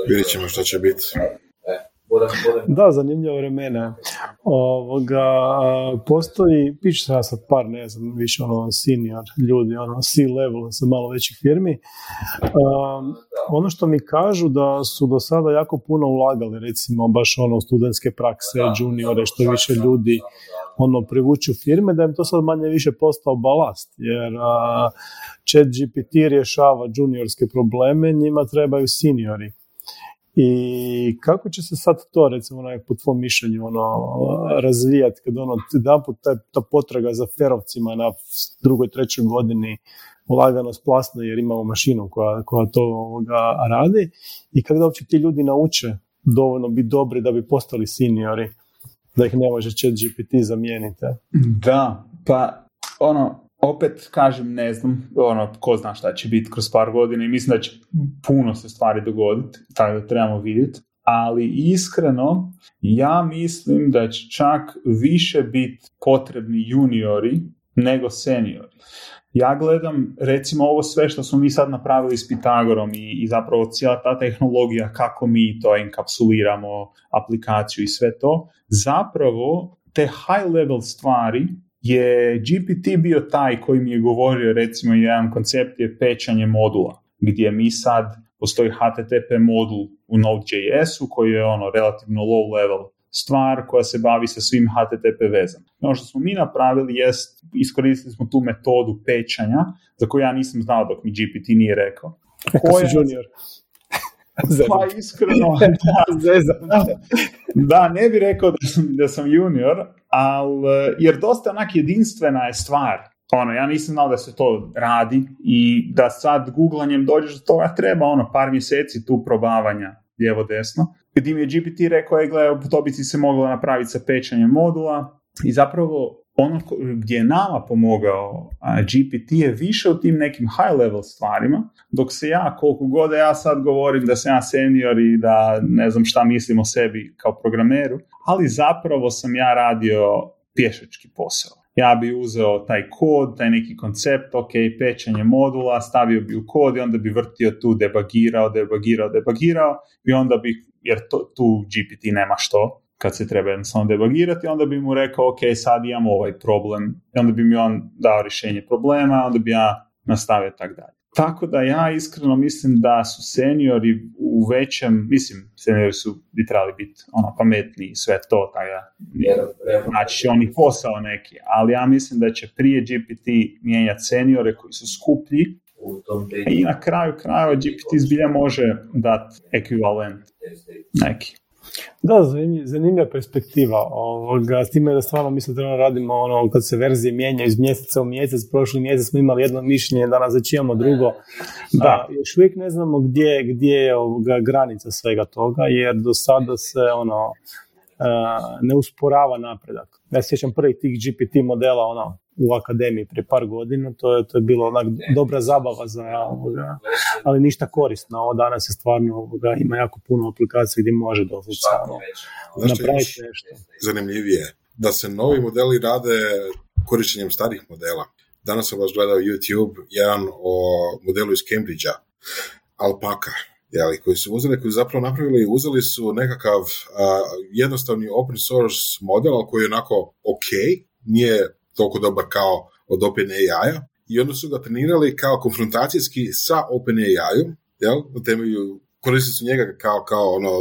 Vidjet ćemo šta će biti. Da, zanimljivo vremena. Ovoga, postoji, sam ja sad par, ne znam, više ono senior ljudi, ono C-level sa malo većih firmi. ono što mi kažu da su do sada jako puno ulagali, recimo baš ono studentske prakse, juniore, što više ljudi ono privuću firme, da im to sad manje više postao balast, jer chat GPT rješava juniorske probleme, njima trebaju seniori i kako će se sad to, recimo, po tvom mišljenju, ono, razvijati kad ono, jedan ta, ta potraga za ferovcima na drugoj, trećoj godini lagano splasne jer imamo mašinu koja, koja to ovoga radi i kako da uopće ti ljudi nauče dovoljno biti dobri da bi postali seniori, da ih ne može chat GPT zamijeniti. Da, pa ono, opet kažem, ne znam, ono, ko zna šta će biti kroz par godina i mislim da će puno se stvari dogoditi, tako da trebamo vidjeti. Ali iskreno, ja mislim da će čak više biti potrebni juniori nego seniori. Ja gledam, recimo, ovo sve što smo mi sad napravili s Pitagorom i, i zapravo cijela ta tehnologija, kako mi to enkapsuliramo, aplikaciju i sve to, zapravo te high level stvari je GPT bio taj koji mi je govorio recimo jedan koncept je pečanje modula gdje mi sad postoji HTTP modul u Node.js-u koji je ono relativno low level stvar koja se bavi sa svim HTTP vezama. Ono što smo mi napravili jest, iskoristili smo tu metodu pečanja za koju ja nisam znao dok mi GPT nije rekao. Koja, junior. Pa iskreno, da, da, ne bi rekao da sam, da sam junior, ali, jer dosta onak jedinstvena je stvar. Ono, ja nisam znao da se to radi i da sad googlanjem dođeš do toga treba ono par mjeseci tu probavanja lijevo desno. Gdje mi je GPT rekao, je gledaj, to bi se moglo napraviti sa pečanjem modula i zapravo ono gdje je nama pomogao GPT je više u tim nekim high level stvarima, dok se ja, koliko god ja sad govorim da sam ja senior i da ne znam šta mislim o sebi kao programeru, ali zapravo sam ja radio pješački posao. Ja bi uzeo taj kod, taj neki koncept, ok, pečanje modula, stavio bi u kod i onda bi vrtio tu, debagirao, debagirao, debagirao i onda bi, jer to, tu GPT nema što, kad se treba jednostavno debagirati, onda bi mu rekao, ok, sad imam ovaj problem, i onda bi mi on dao rješenje problema, onda bi ja nastavio tako dalje. Tako da ja iskreno mislim da su seniori u većem, mislim, seniori su bi trebali biti ono pametniji i sve to, tako da znači će oni posao neki, ali ja mislim da će prije GPT mijenjati seniore koji su skuplji i na kraju krajeva GPT zbilja može dati ekvivalent neki. Da, zanimljiva perspektiva. Ovoga, s time da stvarno mislim da radimo ono, kad se verzije mijenjaju iz mjeseca u mjesec, prošli mjesec smo imali jedno mišljenje, danas već imamo drugo. Da, još uvijek ne znamo gdje, gdje je ovoga, granica svega toga, jer do sada se ono, ne usporava napredak. Ja se sjećam prvih tih GPT modela, ono, u akademiji prije par godina, to je, to je bilo onak dobra zabava za ovoga, ali ništa korisno. Ovo danas je stvarno ovoga, ima jako puno aplikacija gdje može doslovce napraviti nešto. Zanimljivije, da se novi modeli rade korištenjem starih modela. Danas sam vas gledao YouTube, jedan o modelu iz Cambridgea, Alpaka, jeli, koji su uzeli, koji su zapravo napravili, uzeli su nekakav jednostavni open source model, koji je onako ok, nije toliko dobar kao od OpenAI-a, i onda su ga trenirali kao konfrontacijski sa OpenAI-om, jel, na temelju, koristili su njega kao, kao ono,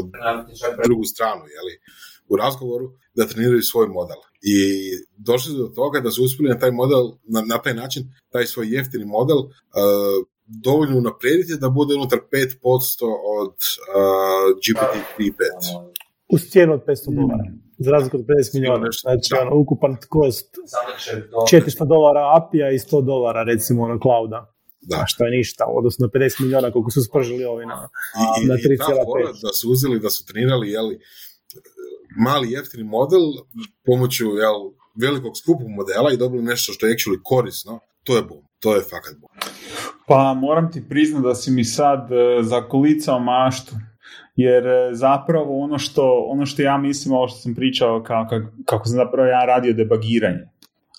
drugu stranu, jeli, u razgovoru, da treniraju svoj model. I došli su do toga da su uspjeli na taj model, na, na taj način, taj svoj jeftini model, uh, dovoljno unaprijediti da bude unutar 5% od uh, GPT-3.5. Uz cijenu od 500 dolara. Za razliku od 50 milijuna. Znači, ono, ukupan kost 400 dolara API-a i 100 dolara, recimo, ono, clouda. Da. što je ništa, odnosno 50 milijuna koliko su spržili ovi na, I, na 3,5. Da su uzeli, da su trenirali, jeli, mali jeftini model pomoću jel, velikog skupog modela i dobili nešto što je actually korisno, to je bom. To je fakat bom. Pa moram ti priznati da si mi sad e, zakulicao maštu. Jer e, zapravo ono što, ono što ja mislim, ovo što sam pričao kako, kako sam zapravo ja radio debagiranje.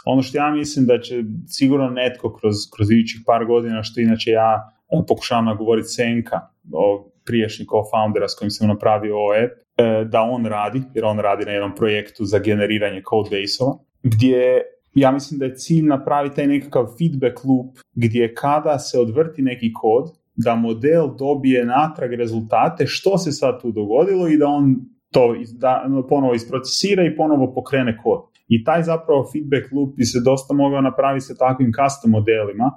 Ono što ja mislim da će sigurno netko kroz, kroz idućih par godina, što inače ja e, pokušavam govoriti Senka, o priješnji co-foundera s kojim sam napravio ovo app, E, da on radi, jer on radi na jednom projektu za generiranje codebase-ova, gdje ja mislim da je cilj napraviti taj nekakav feedback loop gdje kada se odvrti neki kod, da model dobije natrag rezultate što se sad tu dogodilo i da on to da, ponovo isprocesira i ponovo pokrene kod. I taj zapravo feedback loop bi se dosta mogao napraviti sa takvim custom modelima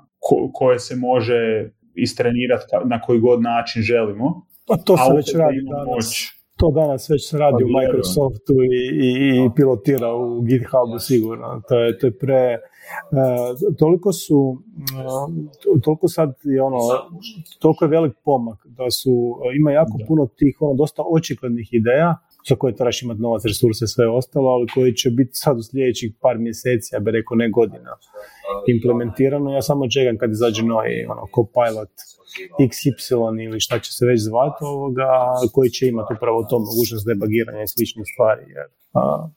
koje se može istrenirati na koji god način želimo. Pa to se već radi danas to danas već se radi u pa Microsoftu i, i, i pilotira u GitHubu sigurno. To je, to je pre... Uh, toliko su, uh, toliko sad je ono, toliko je velik pomak da su, ima jako puno tih, ono, dosta očiglednih ideja za koje trebaš imati novac, resurse, sve ostalo, ali koji će biti sad u sljedećih par mjeseci, ja bih rekao ne godina, implementirano. Ja samo čekam kad izađe novi ono, Copilot XY ili šta će se već zvati ovoga, koji će imati upravo to mogućnost debagiranja i sličnih stvari. Jer, a,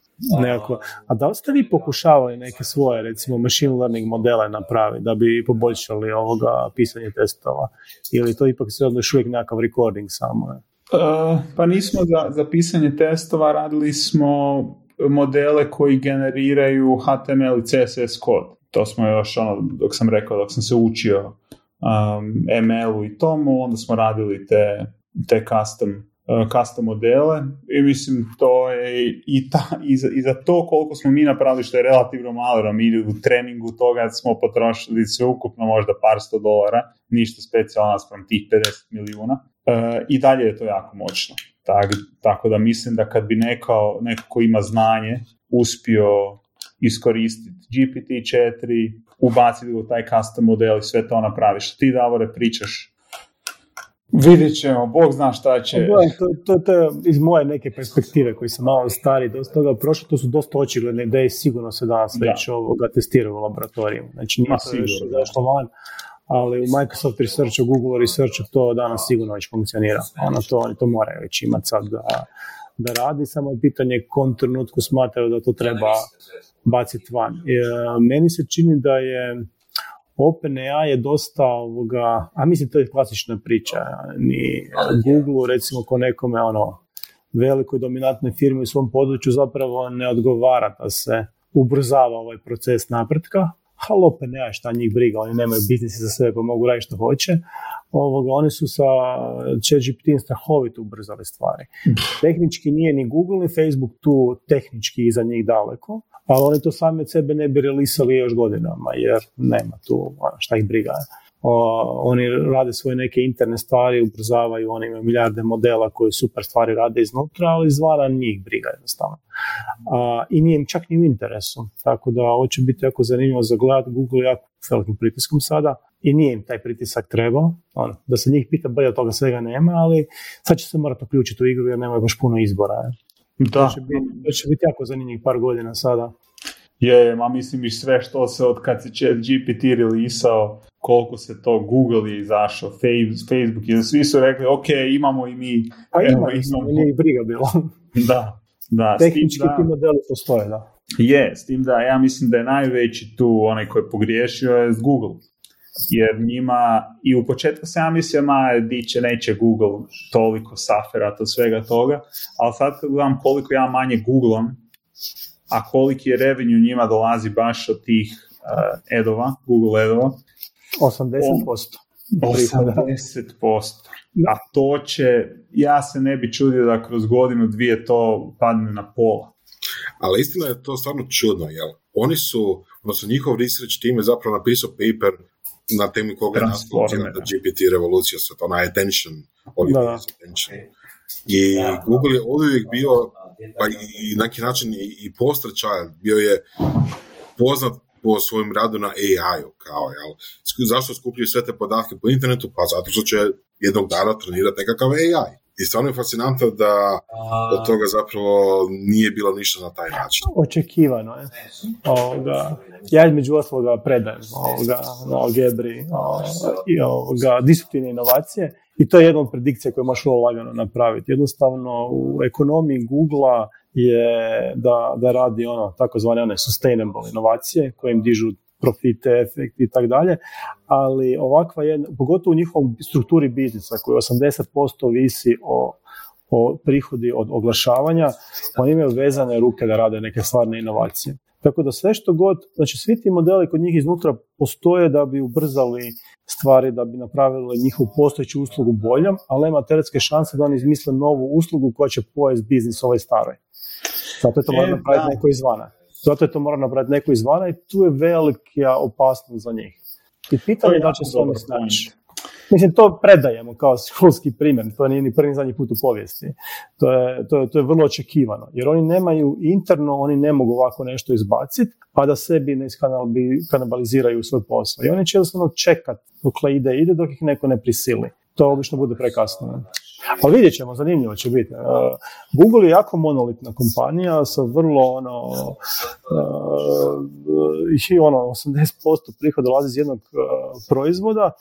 nekako. A da li ste vi pokušavali neke svoje, recimo, machine learning modele napraviti da bi poboljšali ovoga pisanje testova? Ili to ipak sve još uvijek nekakav recording samo? Je? Uh, pa nismo za, za pisanje testova, radili smo modele koji generiraju HTML i CSS kod. To smo još, ono, dok sam rekao, dok sam se učio um, ML-u i tomu, onda smo radili te, te custom, custom modele i mislim to je i, ta, i, za, i za to koliko smo mi napravili što je relativno malo, mi u treningu toga smo potrošili sve ukupno možda par sto dolara, ništa specijalno naspram tih 50 milijuna E, i dalje je to jako moćno. Tak, tako da mislim da kad bi neko, neko ko ima znanje uspio iskoristiti GPT-4, ubaciti u taj custom model i sve to napraviš. Ti, Davore, pričaš Vidjet ćemo, Bog zna šta će. To, to, to je iz moje neke perspektive koji sam malo stari, dosta toga prošlo, to su dosta očigledne ideje, sigurno se danas već ovoga testiraju u laboratoriju. Znači nije to još došlo van, ali u Microsoft Researchu, Google Researchu to danas sigurno već funkcionira. Ono to, oni to moraju već imati sad da, da radi, samo je pitanje kom trenutku smatraju da to treba baciti van. E, meni se čini da je OpenAI je dosta ovoga, a mislim to je klasična priča, ni Google recimo ko nekome ono velikoj dominantnoj firmi u svom području zapravo ne odgovara da se ubrzava ovaj proces napretka, ali opet nema šta njih briga, oni nemaju biznisi za sebe pa mogu raditi što hoće. Ovoga, oni su sa ChatGPT strahovito ubrzali stvari. Tehnički nije ni Google ni Facebook tu tehnički iza njih daleko, ali oni to sami od sebe ne bi relisali još godinama, jer nema tu ono, šta ih briga oni rade svoje neke interne stvari, ubrzavaju, oni imaju milijarde modela koji super stvari rade iznutra, ali izvana njih briga jednostavno. A, I nije im čak ni u interesu. Tako da ovo će biti jako zanimljivo za gledat. Google jako velikim pritiskom sada i nije im taj pritisak trebao. Ono, da se njih pita, bolje toga svega nema, ali sad će se morati uključiti u igru jer nemaju baš puno izbora. Da. To će biti, to će biti jako zanimljivih par godina sada. Je, ma mislim i sve što se od kad se GPT releasao, koliko se to Google je izašao, Facebook i svi su rekli, ok, imamo i mi. A ima, imamo. nije i briga bilo. da, da. Tehnički ti modeli postoje, da. Je, s tim da ja mislim da je najveći tu onaj koji je pogriješio je Google. Jer njima, i u početku sam ja mislio, ma, diće, neće Google toliko safera, to svega toga, ali sad kad gledam koliko ja manje googlam, a koliki je revenue njima dolazi baš od tih uh, edova, Google edova. 80%. 80%. A to će, ja se ne bi čudio da kroz godinu, dvije to padne na pola. Ali istina je to stvarno čudno, jel? Oni su, odnosno njihov research team je zapravo napisao paper na temi koga je nastupila GPT revolucija, sa to na attention, attention. I Google je uvijek bio, pa i na neki način i, i poster child, bio je poznat po svojim radu na AI-u, kao, jel? Zašto skupljaju sve te podatke po internetu? Pa zato što će jednog dana trenirati nekakav AI. I stvarno je fascinantno da od toga zapravo nije bilo ništa na taj način. Očekivano je. Ovoga, ja između ostaloga predajem ovoga, na algebri i ovoga, disruptivne inovacije i to je jedna od predikcija koje možeš lagano napraviti. Jednostavno u ekonomiji Google je da, da radi ono takozvane one sustainable inovacije koje im dižu profite, efekt i tako dalje, ali ovakva jedna, pogotovo u njihovom strukturi biznisa koji 80% visi o, o prihodi od oglašavanja, oni imaju vezane ruke da rade neke stvarne inovacije. Tako da sve što god, znači svi ti modeli kod njih iznutra postoje da bi ubrzali stvari, da bi napravili njihovu postojeću uslugu boljom, ali nema teoretske šanse da oni izmisle novu uslugu koja će pojesti biznis ovaj staroj. Zato je to mora e, napraviti neko izvana. Zato je to mora napraviti neko izvana i tu je velika opasnost za njih. I pitanje je da će se oni snaći. Mislim, to predajemo kao školski primjer, to nije ni prvi zadnji put u povijesti. To je, to, je, to je vrlo očekivano, jer oni nemaju interno, oni ne mogu ovako nešto izbaciti, pa da sebi ne iskanabaliziraju svoj posao. I oni će jednostavno čekat dok ide, ide dok ih neko ne prisili. To obično bude prekasno. Ali vidjet ćemo, zanimljivo će biti. Uh, Google je jako monolitna kompanija sa vrlo ono, uh, i ono 80% prihoda dolazi iz jednog proizvoda.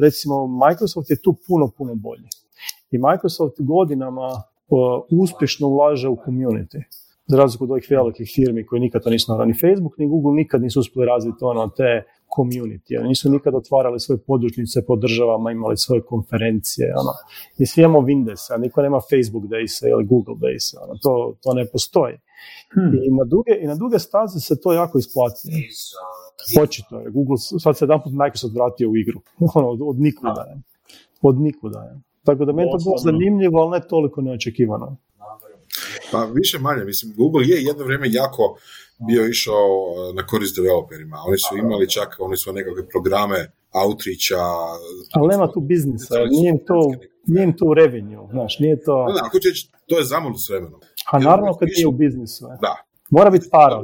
Recimo Microsoft je tu puno, puno bolji. I Microsoft godinama uspješno ulaže u community. Za razliku od ovih velikih firmi koji nikad to nisu ni Facebook ni Google nikad nisu uspjeli razviti ono te community. Oni nisu nikad otvarali svoje podružnice po državama, imali svoje konferencije. Ono. I svi imamo Windows, a niko nema Facebook days ili Google days. Ono. To, to ne postoji. Hmm. I, na duge, I na duge staze se to jako isplati. Očito je. Google, sad se jedan put Microsoft vratio u igru. Ono, od, od nikuda. Od nikuda. Tako da meni to bilo zanimljivo, ali ne toliko neočekivano. Pa više manje, mislim, Google je jedno vrijeme jako bio išao eh, na korist developerima. Oni su imali čak, oni su nekakve programe outreacha. Ali nema tu biznisa, nije im to, nije im to revenue, znaš, nije to... Ne, ako će, to je zamorno s vremenom. A naravno kad nije u biznisu. Da. Mora biti para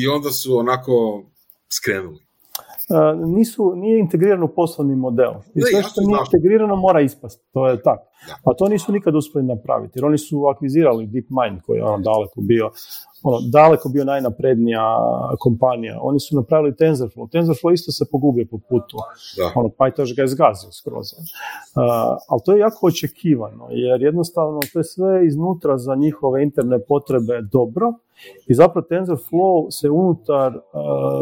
I onda su onako skrenuli. Uh, nisu, nije integriran u poslovni model. I sve što nije integrirano mora ispasti. To je tako. A to nisu nikad uspjeli napraviti. Jer oni su akvizirali DeepMind koji je ono daleko bio ono, daleko bio najnaprednija kompanija. Oni su napravili TensorFlow. TensorFlow isto se pogubio po putu. Da. Ono, PyTorch ga je zgazio skroz. Uh, ali to je jako očekivano, jer jednostavno to je sve iznutra za njihove interne potrebe dobro i zapravo TensorFlow se unutar uh,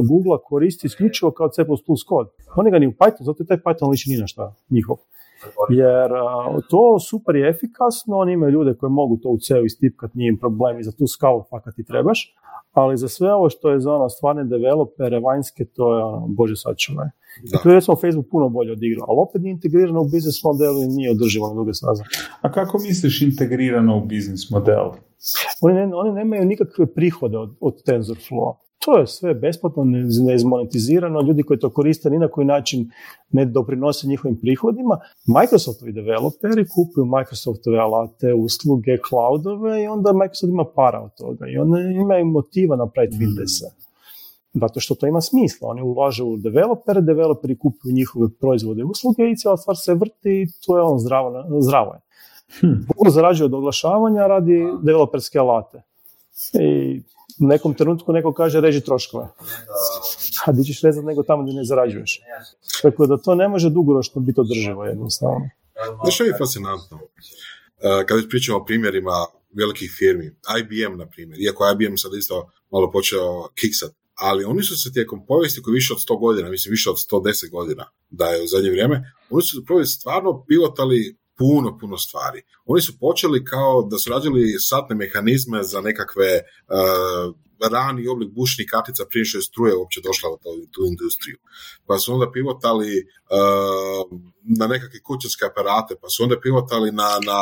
Google koristi isključivo kao C++ kod. Oni ga ni u Python, zato je taj Python liči ni na šta njihov. Jer to super je efikasno, oni imaju ljude koji mogu to u ceo istipkati, nije im problem i za tu skalu fakat ti trebaš, ali za sve ovo što je za ono stvarne developere, vanjske, to je ono, bože sačuvaj. I tu je recimo Facebook puno bolje odigrao, ali opet nije integrirano u biznis modelu i nije održivo na duge staze. A kako misliš integrirano u biznis modelu? Oni, ne, oni nemaju nikakve prihode od, od TensorFlow. To je sve besplatno, neizmonetizirano, ljudi koji to koriste ni na koji način ne doprinose njihovim prihodima. Microsoftovi developeri kupuju Microsoftove alate, usluge, cloudove i onda Microsoft ima para od toga i oni imaju motiva napraviti Windows. Zato što to ima smisla. Oni ulažu u developere, developeri kupuju njihove proizvode i usluge i cijela stvar se vrti i to je on zdravo, zdravo je. Hm. zarađuje od oglašavanja radi developerske alate I u nekom trenutku neko kaže reži troškove. A di ćeš rezati nego tamo gdje ne zarađuješ. Tako da to ne može dugoročno biti održivo jednostavno. Znaš je fascinantno? Uh, kada pričamo o primjerima velikih firmi, IBM na primjer, iako IBM sad isto malo počeo kiksat, ali oni su se tijekom povijesti koji više od 100 godina, mislim više od 110 godina da je u zadnje vrijeme, oni su zapravo stvarno pilotali puno, puno stvari. Oni su počeli kao da su rađali satne mehanizme za nekakve uh, rani oblik bušnih kartica prije što je struje uopće došla u tu industriju. Pa su onda pivotali uh, na nekakve kućanske aparate, pa su onda pivotali na, na,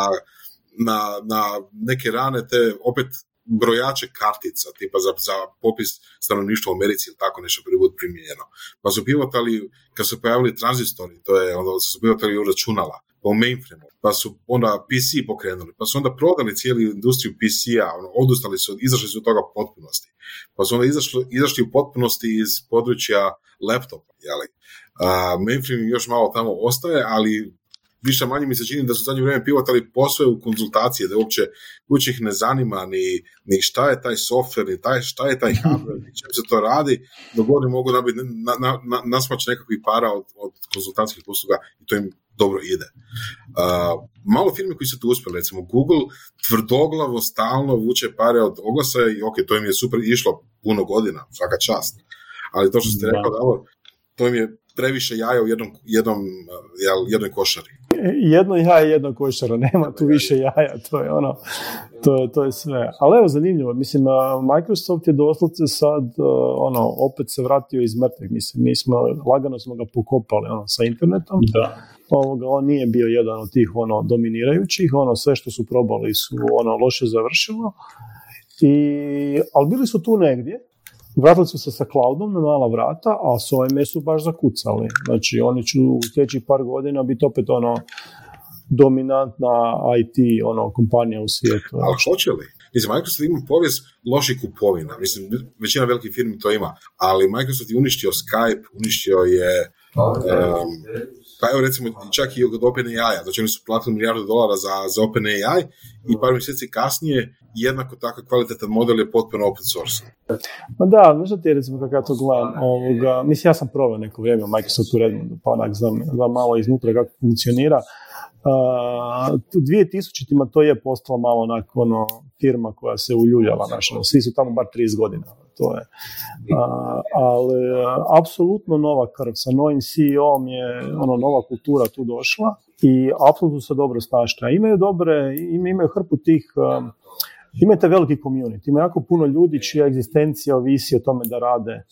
na, na neke rane te opet brojače kartica, tipa za, za popis stanovništva u Americi ili tako nešto prvi primijenjeno. Pa su pivotali, kad su pojavili tranzistori, to je onda su pivotali u računala, po mainframe pa su onda PC pokrenuli, pa su onda prodali cijelu industriju PC-a, ono, odustali su, izašli su od toga potpunosti. Pa su onda izašli, izašli u potpunosti iz područja laptopa, jeli. Uh, mainframe još malo tamo ostaje, ali više manje mi se čini da su zadnje vrijeme pivotali posve u konzultacije, da uopće uopće ih ne zanima ni, ni šta je taj software, ni taj, šta je taj hardware, ni čem se to radi, dok oni mogu nabiti na, na, na, nasmać nekakvih para od, od konzultantskih usluga i to im dobro ide. Uh, malo firme koji su tu uspjeli, recimo Google tvrdoglavo stalno vuče pare od oglasa i ok, to im je super išlo puno godina, svaka čast. Ali to što ste rekao, da, to im je previše jaja u jednom, jednom, jednoj košari. Jedno jaje, jedno košara, nema tu više jaja, to je ono, to, to je sve. Ali evo, zanimljivo, mislim, Microsoft je doslovce sad, ono, opet se vratio iz mrtvih, mislim, mi smo, lagano smo ga pokopali, ono, sa internetom. Da. Ovoga, on nije bio jedan od tih, ono, dominirajućih, ono, sve što su probali su, ono, loše završilo. I, ali bili su tu negdje, Vratili su se sa cloudom na mala vrata, a s OMS su baš zakucali. Znači, oni će u sljedećih par godina biti opet ono dominantna IT ono, kompanija u svijetu. Ali hoće li? Mislim, Microsoft ima povijest loših kupovina. Mislim, većina velikih firmi to ima. Ali Microsoft je uništio Skype, uništio je um, pa evo recimo čak i od OpenAI-a, znači oni su platili milijardu dolara za, za OpenAI i par mjeseci kasnije jednako tako kvalitetan model je potpuno open source. Ma da, znaš ti recimo kako ja to gledam, ovoga, mislim ja sam proveo neko vrijeme u Microsoftu Redmondu, pa onak znam, znam malo iznutra kako funkcionira. Uh, 2000-ima to je postalo malo onako ono, firma koja se uljuljala, naš, ono, svi su tamo bar 30 godina to je. A, ali apsolutno nova krv, sa novim CEO-om je ono, nova kultura tu došla i apsolutno se dobro snašta. Imaju dobre, imaju hrpu tih Imate veliki community, ima jako puno ljudi čija egzistencija ovisi o tome da rade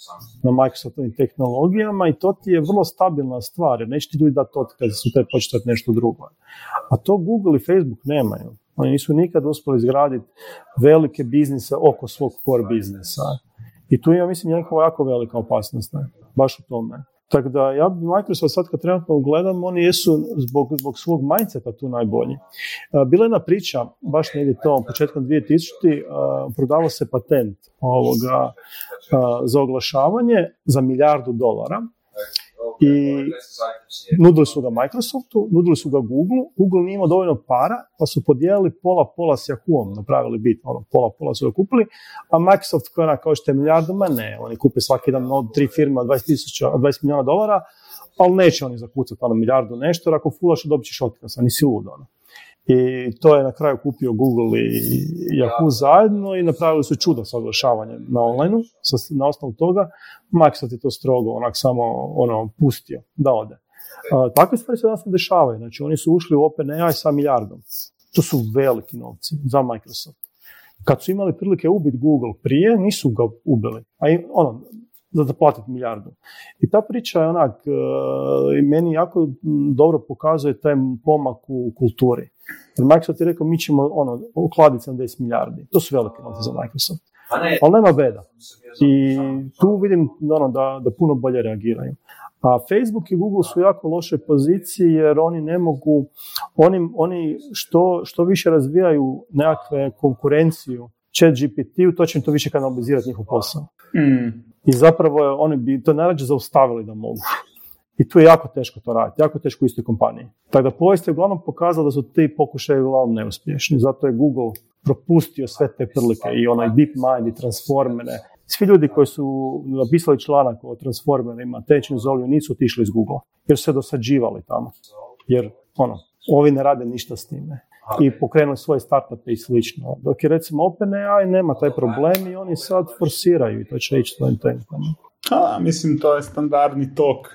na Microsoftovim tehnologijama i to ti je vrlo stabilna stvar, jer neće ti ljudi dati su te početati nešto drugo. A to Google i Facebook nemaju. Oni nisu nikad uspjeli izgraditi velike biznise oko svog core biznesa. I tu je, mislim, njihova jako velika opasnost, ne? baš u tome. Tako da ja bi Microsoft sad kad trenutno gledam, oni jesu zbog, zbog svog mindseta tu najbolji. Bila je jedna priča, baš negdje to, početkom 2000 prodavao se patent ovoga za oglašavanje za milijardu dolara i nudili su ga Microsoftu, nudili su ga Google, Google nije imao dovoljno para, pa su podijelili pola pola s Yahoo-om, napravili bit, ono, pola pola su ga kupili, a Microsoft koja kao što je milijardu, ma ne, oni kupe svaki dan od tri firme od 20, 20 milijuna dolara, ali neće oni zakucati ono milijardu nešto, jer ako fulaš dobit ćeš otkaz, a nisi lud, ono. I to je na kraju kupio Google i Yahoo zajedno i napravili su čudo sa oglašavanjem na online na osnovu toga Microsoft je to strogo onak samo ono pustio da ode. takve stvari se danas ne dešavaju. Znači oni su ušli u OpenAI sa milijardom. To su veliki novci za Microsoft. Kad su imali prilike ubiti Google prije, nisu ga ubili. A ono, za zaplatiti milijardu. I ta priča je onak, uh, meni jako dobro pokazuje taj pomak u kulturi. Jer Microsoft je rekao, mi ćemo ono, ukladiti 70 milijardi. To su velike novce za Microsoft. Ali nema beda. I tu vidim ono, da, da puno bolje reagiraju. A Facebook i Google su jako loše poziciji jer oni ne mogu, oni, oni što, što više razvijaju nekakve konkurenciju chat GPT-u, to će im to više kanalizirati njihov posao. Mm. I zapravo oni bi to najrađe zaustavili da mogu. I tu je jako teško to raditi, jako teško u istoj kompaniji. Tako da povijest je uglavnom pokazala da su ti pokušaji uglavnom neuspješni. Zato je Google propustio sve te prilike i onaj DeepMind i transformere. Svi ljudi koji su napisali članak o transformerima, tečni zoliju, nisu otišli iz Google, jer su se dosađivali tamo. Jer, ono, ovi ne rade ništa s time i pokrenuli svoje startupe i slično. Dok je recimo OpenAI nema taj problem i oni sad forsiraju i to će ići svojim tempom. A, mislim, to je standardni tok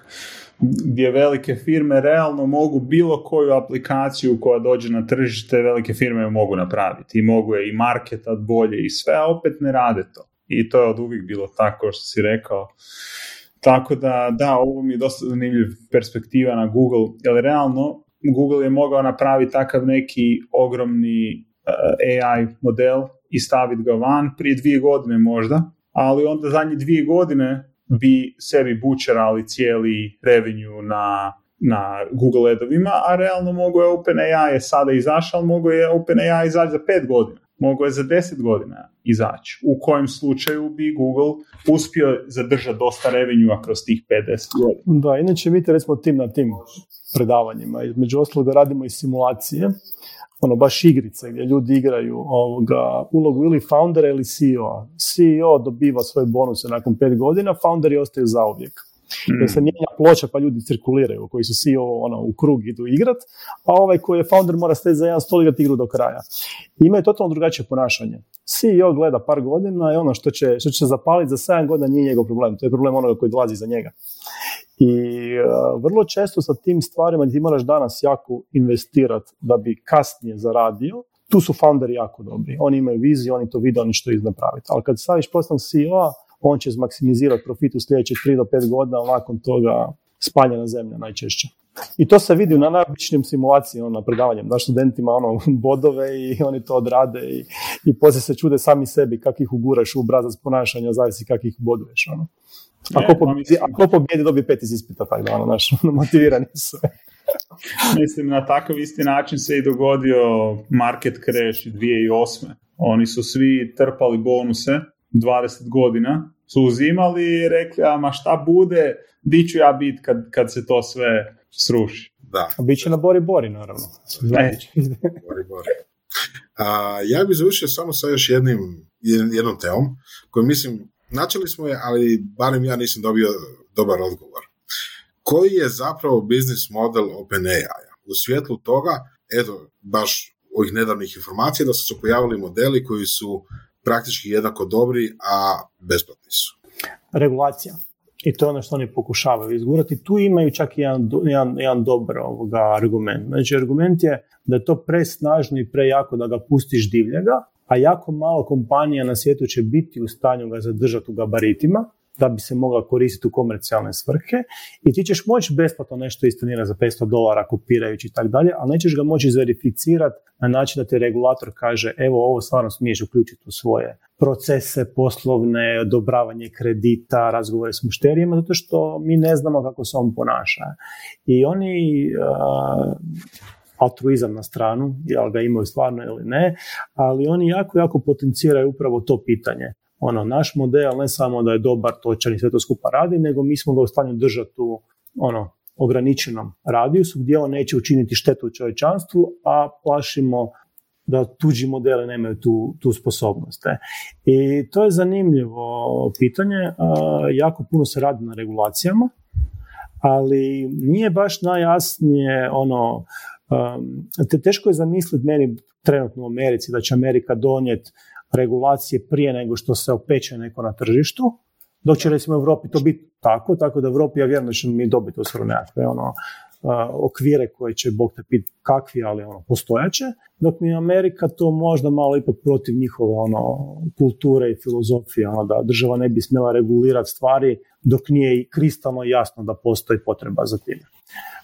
gdje velike firme realno mogu bilo koju aplikaciju koja dođe na tržište, velike firme ju mogu napraviti i mogu je i marketat bolje i sve, a opet ne rade to. I to je od uvijek bilo tako što si rekao. Tako da, da, ovo mi je dosta zanimljiv perspektiva na Google, jer realno Google je mogao napraviti takav neki ogromni eh, AI model i staviti ga van prije dvije godine možda, ali onda zadnje dvije godine bi sebi bučerali cijeli revenue na, na Google edovima, a realno mogu je OpenAI je sada izašao, mogu je OpenAI izaći za pet godina, mogu je za deset godina izaći, u kojem slučaju bi Google uspio zadržati dosta revenue kroz tih 50 godina. Da, inače vidite recimo tim na tim predavanjima, između ostalog radimo i simulacije, ono baš igrice gdje ljudi igraju ovoga, ulogu ili foundera ili CEO. CEO dobiva svoje bonuse nakon pet godina, founderi ostaju zauvijek. Mm. Jer se mijenja ploča pa ljudi cirkuliraju, koji su CEO ono, u krug idu igrat, a ovaj koji je founder mora stati za jedan stol igrat igru do kraja. I imaju totalno drugačije ponašanje. CEO gleda par godina i ono što će, što će zapaliti za 7 godina nije njegov problem, to je problem onoga koji dolazi za njega. I uh, vrlo često sa tim stvarima ti moraš danas jako investirati da bi kasnije zaradio, tu su founderi jako dobri. Oni imaju viziju, oni to vide, oni što napraviti. Ali kad staviš poslan CEO, on će zmaksimizirati profit u sljedećih 3 do 5 godina, ali nakon toga spaljena zemlja najčešće. I to se vidi na najobičnijem simulaciji, ono, na predavanjem, da studentima ono, bodove i oni to odrade i, i poslije se čude sami sebi kak ih uguraš u obrazac ponašanja, zavisi kak ih boduješ. Ono. Ako pobjedi, ako pobjedi dobije pet iz ispita, tako da, ono, naš, motivirani su. Mislim, na takav isti način se i dogodio market crash 2008. Oni su svi trpali bonuse 20 godina, su uzimali i rekli, a ma šta bude, di ću ja bit kad, kad se to sve sruši. Da. A bit će na Bori Bori, naravno. E. Bori Bori. A, ja bih završio samo sa još jednim, jednom temom, koju mislim, načeli smo je, ali barem ja nisam dobio dobar odgovor. Koji je zapravo biznis model OpenAI-a? U svjetlu toga, eto, baš ovih nedavnih informacija da su se pojavili modeli koji su praktički jednako dobri, a besplatni su. Regulacija. I to je ono što oni pokušavaju izgurati. Tu imaju čak i jedan, jedan, jedan dobar ovoga argument. Znači, argument je da je to presnažno i prejako da ga pustiš divljega, a jako malo kompanija na svijetu će biti u stanju ga zadržati u gabaritima, da bi se mogla koristiti u komercijalne svrhe i ti ćeš moći besplatno nešto istonirati za 500 dolara kopirajući i tako dalje, ali nećeš ga moći izverificirati na način da ti regulator kaže evo ovo stvarno smiješ uključiti u svoje procese poslovne, odobravanje kredita, razgovore s mušterijima, zato što mi ne znamo kako se on ponaša. I oni uh, altruizam na stranu, jel ga imaju stvarno ili ne, ali oni jako, jako potenciraju upravo to pitanje ono, naš model ne samo da je dobar, točan i sve to skupa radi, nego mi smo ga u stanju držati u ono, ograničenom radijusu gdje on neće učiniti štetu čovječanstvu, a plašimo da tuđi modeli nemaju tu, tu sposobnost. E. I to je zanimljivo pitanje. jako puno se radi na regulacijama, ali nije baš najjasnije ono, te teško je zamisliti meni trenutno u Americi da će Amerika donijeti regulacije prije nego što se opeče neko na tržištu, dok će recimo u Europi to biti tako, tako da u Europi ja vjerujem da ćemo mi dobiti uskoro nekakve ono, okvire koje će Bog te pit kakvi, ali ono, postojaće, dok mi Amerika to možda malo ipak protiv njihove ono, kulture i filozofije, ono, da država ne bi smjela regulirati stvari dok nije i kristalno jasno da postoji potreba za tim.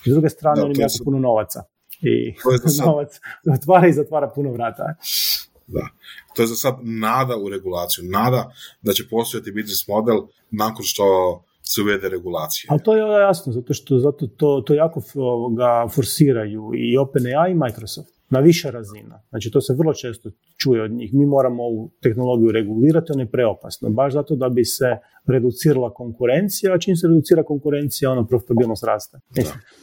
S druge strane, oni imaju jako puno novaca i novac otvara i zatvara puno vrata. Da. To je za sad nada u regulaciju. Nada da će postojati biznis model nakon što se uvede regulacija. Ali to je jasno, zato što zato to, to jako ga forsiraju i OpenAI i Microsoft. na više razina. Znači to se vrlo često čuje od njih. Mi moramo ovu tehnologiju regulirati, ona je preopasno. Baš zato da bi se reducirala konkurencija, a čim se reducira konkurencija, ona profitabilnost raste.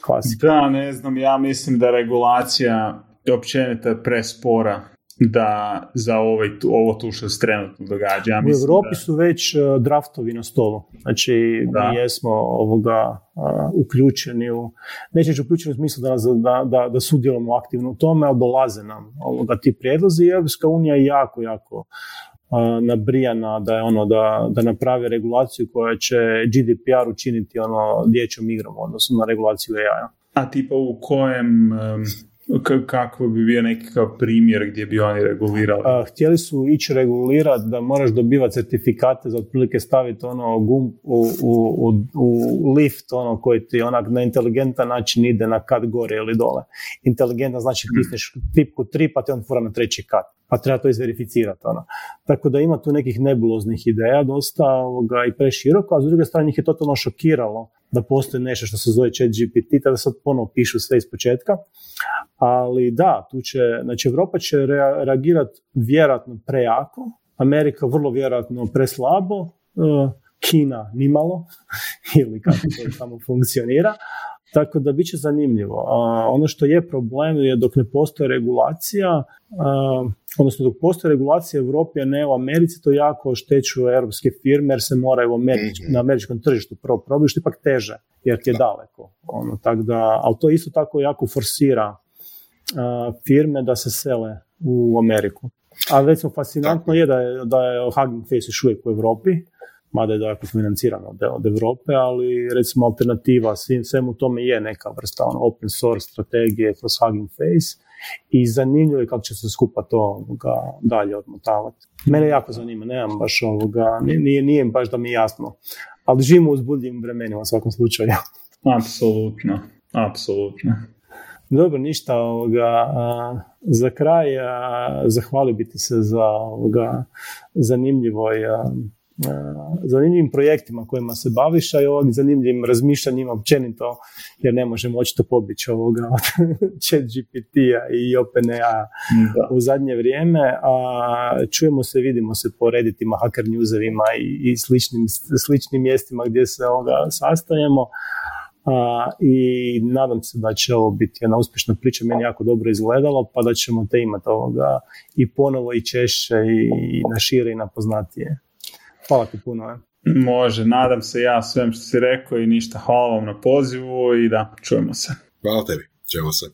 Klasika. Da, ne znam, ja mislim da regulacija općenito je prespora da za ovaj, ovo tu što se trenutno događa. Ja u Europi su već e, draftovi na stolu. Znači, mi jesmo ovoga uključeni u, neće uključeni u smislu da, da, da, da sudjelujemo aktivno u tome, ali dolaze nam ovoga, ti prijedlozi i Europska unija je jako, jako nabrijana da je ono da, da napravi regulaciju koja će GDPR učiniti ono dječjom igrom odnosno na regulaciju AI-a. A tipa u kojem kako bi bio nekakav primjer gdje bi oni regulirali? A, htjeli su ići regulirati da moraš dobivati certifikate za otprilike staviti ono gumb u, u, u, u, lift ono koji ti onak na inteligentan način ide na kat gore ili dole. Inteligentan znači hmm. tisneš tipku tri pa te on fura na treći kat pa treba to izverificirati. Ono. Tako da ima tu nekih nebuloznih ideja dosta ovoga, i preširoko, a s druge strane njih je totalno šokiralo da postoji nešto što se zove chat GPT, tada sad ponovo pišu sve iz početka. Ali da, tu će, znači Europa će reagirati vjerojatno prejako, Amerika vrlo vjerojatno preslabo, e, Kina nimalo, ili kako to tamo funkcionira, tako da bit će zanimljivo. ono što je problem je dok ne postoji regulacija, odnosno dok postoji regulacija u Europi, a ne u Americi, to jako oštećuje europske firme jer se moraju mhm. na američkom tržištu prvo probiti, što ipak teže jer ti je daleko. Ono, tak da, ali to isto tako jako forsira firme da se sele u Ameriku. A recimo fascinantno je da je, da je Hugging Face još uvijek u Europi, mada je dakle financirano od, od Europe, ali recimo alternativa svim, svemu tome je neka vrsta ono, open source strategije kroz Hugging Face i zanimljivo je kako će se skupa to ovoga, dalje odmotavati. Mene jako zanima, nemam baš ovoga, nije, nije baš da mi je jasno, ali živimo u uzbudljivim vremenima u svakom slučaju. Apsolutno, apsolutno. Dobro, ništa ovoga. za kraj a, zahvalio bi ti se za ovoga zanimljivoj zanimljivim projektima kojima se baviš, a i ovim zanimljivim razmišljanjima općenito, jer ne možemo očito pobići ovoga od chat GPT-a i OpenAI u zadnje vrijeme, a čujemo se, vidimo se po reditima, hacker newsevima i, i sličnim, sličnim mjestima gdje se ovoga sastajemo. A, I nadam se da će ovo biti jedna uspješna priča, meni jako dobro izgledalo, pa da ćemo te imati ovoga i ponovo i češće i na šire i na poznatije. Hvala ti puno. Može, nadam se ja svem što si rekao i ništa. Hvala vam na pozivu i da, čujemo se. Hvala tebi, čujemo se.